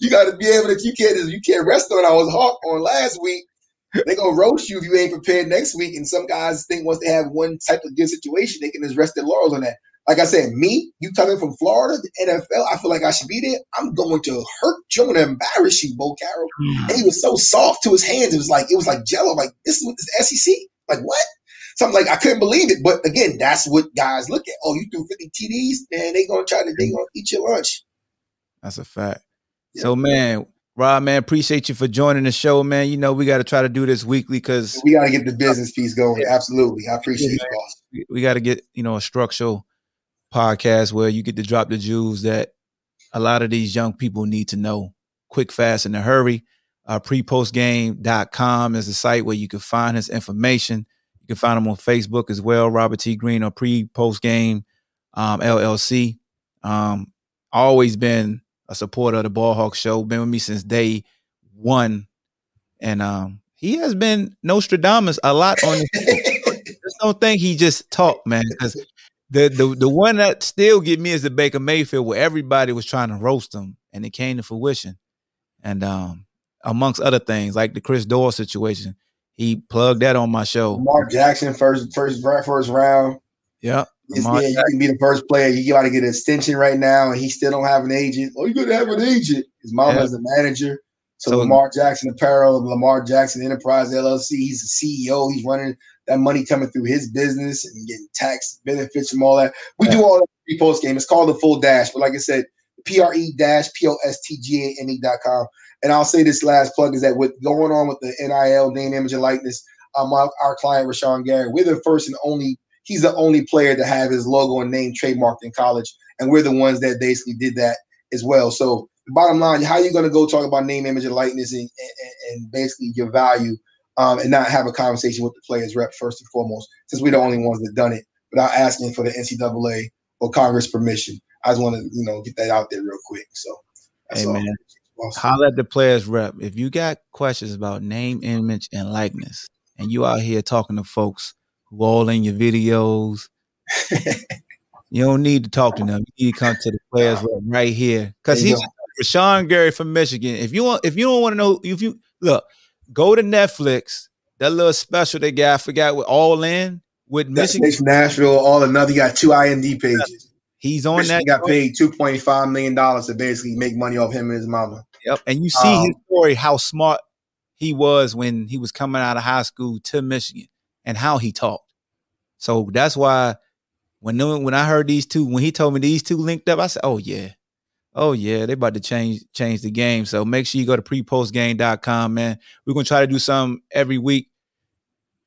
you got to be able to you can't you can't rest on I was hawk on last week. They're gonna roast you if you ain't prepared next week. And some guys think once they have one type of good situation, they can just rest their laurels on that. Like I said, me, you coming from Florida, the NFL, I feel like I should be there. I'm going to hurt I'm gonna embarrass you, Bo Carroll. Mm. And he was so soft to his hands. It was like it was like jello. Like this is what this SEC. Like what? So I'm like I couldn't believe it. But again, that's what guys look at. Oh, you threw 50 TDs, man. They gonna try to they gonna eat your lunch. That's a fact. Yeah. So, man, Rob, man, appreciate you for joining the show, man. You know, we got to try to do this weekly because We got to get the business piece going. Absolutely, I appreciate Yeah, you, boss. we, we got to get, you know, a structural podcast where you get to drop the jewels that a lot of these young people need to know quick, fast, in a hurry. Uh, prepostgame.com is the site where you can find his information. You can find him on Facebook as well, Robert T. Green or pre-postgame um, LLC. Um, always been a supporter of the Ball Hawk Show. Been with me since day one, and um, he has been Nostradamus a lot on this. [LAUGHS] just don't think he just talked, man. Because the the the one that still get me is the Baker Mayfield, where everybody was trying to roast him, and it came to fruition. And um, amongst other things, like the Chris Doyle situation, he plugged that on my show. Mark Jackson, first first first round. Yeah, Lamar yeah, you can be the first player. You got to get an extension right now, and he still don't have an agent. Oh, you got to have an agent. His mama Yeah. is the manager. So, So- Lamar Jackson Apparel, Lamar Jackson Enterprise LLC. He's the CEO. He's running that money coming through his business and getting tax benefits from all that. We do all that post game. It's called the full dash, but like I said, pre dash p o s t g a m e dot com. And I'll say this last plug is that with going on with the NIL name, image, and likeness, um, our, our client Rashan Gary, we're the first and only. He's the only player to have his logo and name trademarked in college, and we're the ones that basically did that as well. So bottom line, how are you going to go talk about name, image, and likeness, and, and, and basically your value, um, and not have a conversation with the players rep first and foremost, since we're the only ones that done it without asking for the NCAA or Congress permission. I just want to you know get that out there real quick. So that's Hey, all. Awesome. holla at the players rep. If you got questions about name, image, and likeness, and you out here talking to folks who all in your videos, [LAUGHS] you don't need to talk to them. You need to come to the players rep right here. Because he's Rashan Gary from Michigan. If you want, if you don't want to know, if you look, go to Netflix. That little special they got, I forgot what all in with Michigan. Nashville, all another. You got two IMD pages. He's on Michigan that. got paid two point five million dollars to basically make money off him and his mama. Yep. And you see Um, his story, how smart he was when he was coming out of high school to Michigan and how he talked. So that's why when when I heard these two, when he told me these two linked up, I said, Oh yeah. Oh yeah, they about to change change the game. So make sure you go to prepostgame.com, man. We're gonna try to do something every week.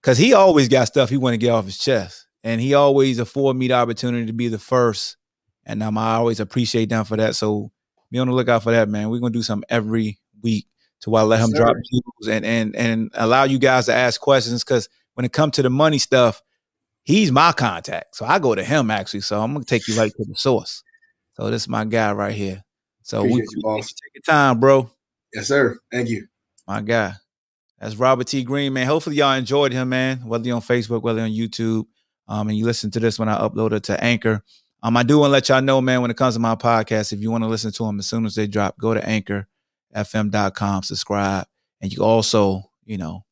Cause he always got stuff he want to get off his chest. And he always afford me the opportunity to be the first. And um, I always appreciate them for that. So be on the lookout for that, man. We're gonna do something every week to while let him Yes, drop jewels and and and allow you guys to ask questions. Cause when it comes to the money stuff, he's my contact. So I go to him actually. So I'm gonna take you right to the source. So this is my guy right here. So we, you, take your time, bro. Yes, sir. Thank you. My guy. That's Robert T. Green, man. Hopefully y'all enjoyed him, man. Whether you're on Facebook, whether on YouTube, um, and you listen to this when I upload it to Anchor. Um, I do want to let y'all know, man, when it comes to my podcast, if you want to listen to them as soon as they drop, go to anchorfm.com, subscribe, and you also, you know,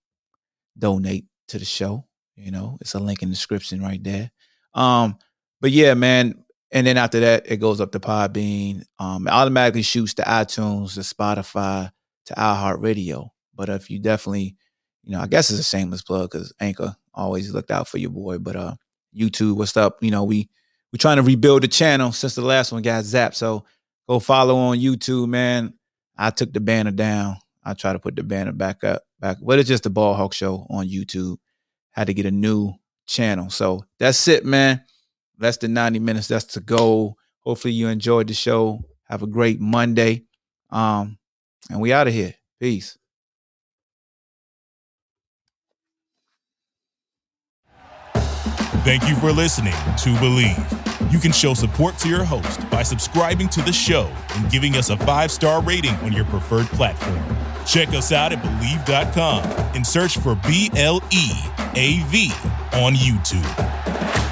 donate to the show. You know, it's a link in the description right there. Um, but yeah, man. And then after that, it goes up to Podbean. Um, it automatically shoots to iTunes, to Spotify, to iHeartRadio. But if you definitely, you know, I guess it's a shameless plug because Anchor always looked out for your boy. But uh, YouTube, what's up? You know, we we're trying to rebuild the channel since the last one got zapped. So go follow on YouTube, man. I took the banner down. I try to put the banner back up, back. What is just the Ball Hawk Show on YouTube? Had to get a new channel. So that's it, man. Less than 90 minutes. That's to go. Hopefully you enjoyed the show. Have a great Monday. Um, and we out of here. Peace. Thank you for listening to Bleav. You can show support to your host by subscribing to the show and giving us a five star rating on your preferred platform. Check us out at Bleav.com and search for B L E A V on YouTube.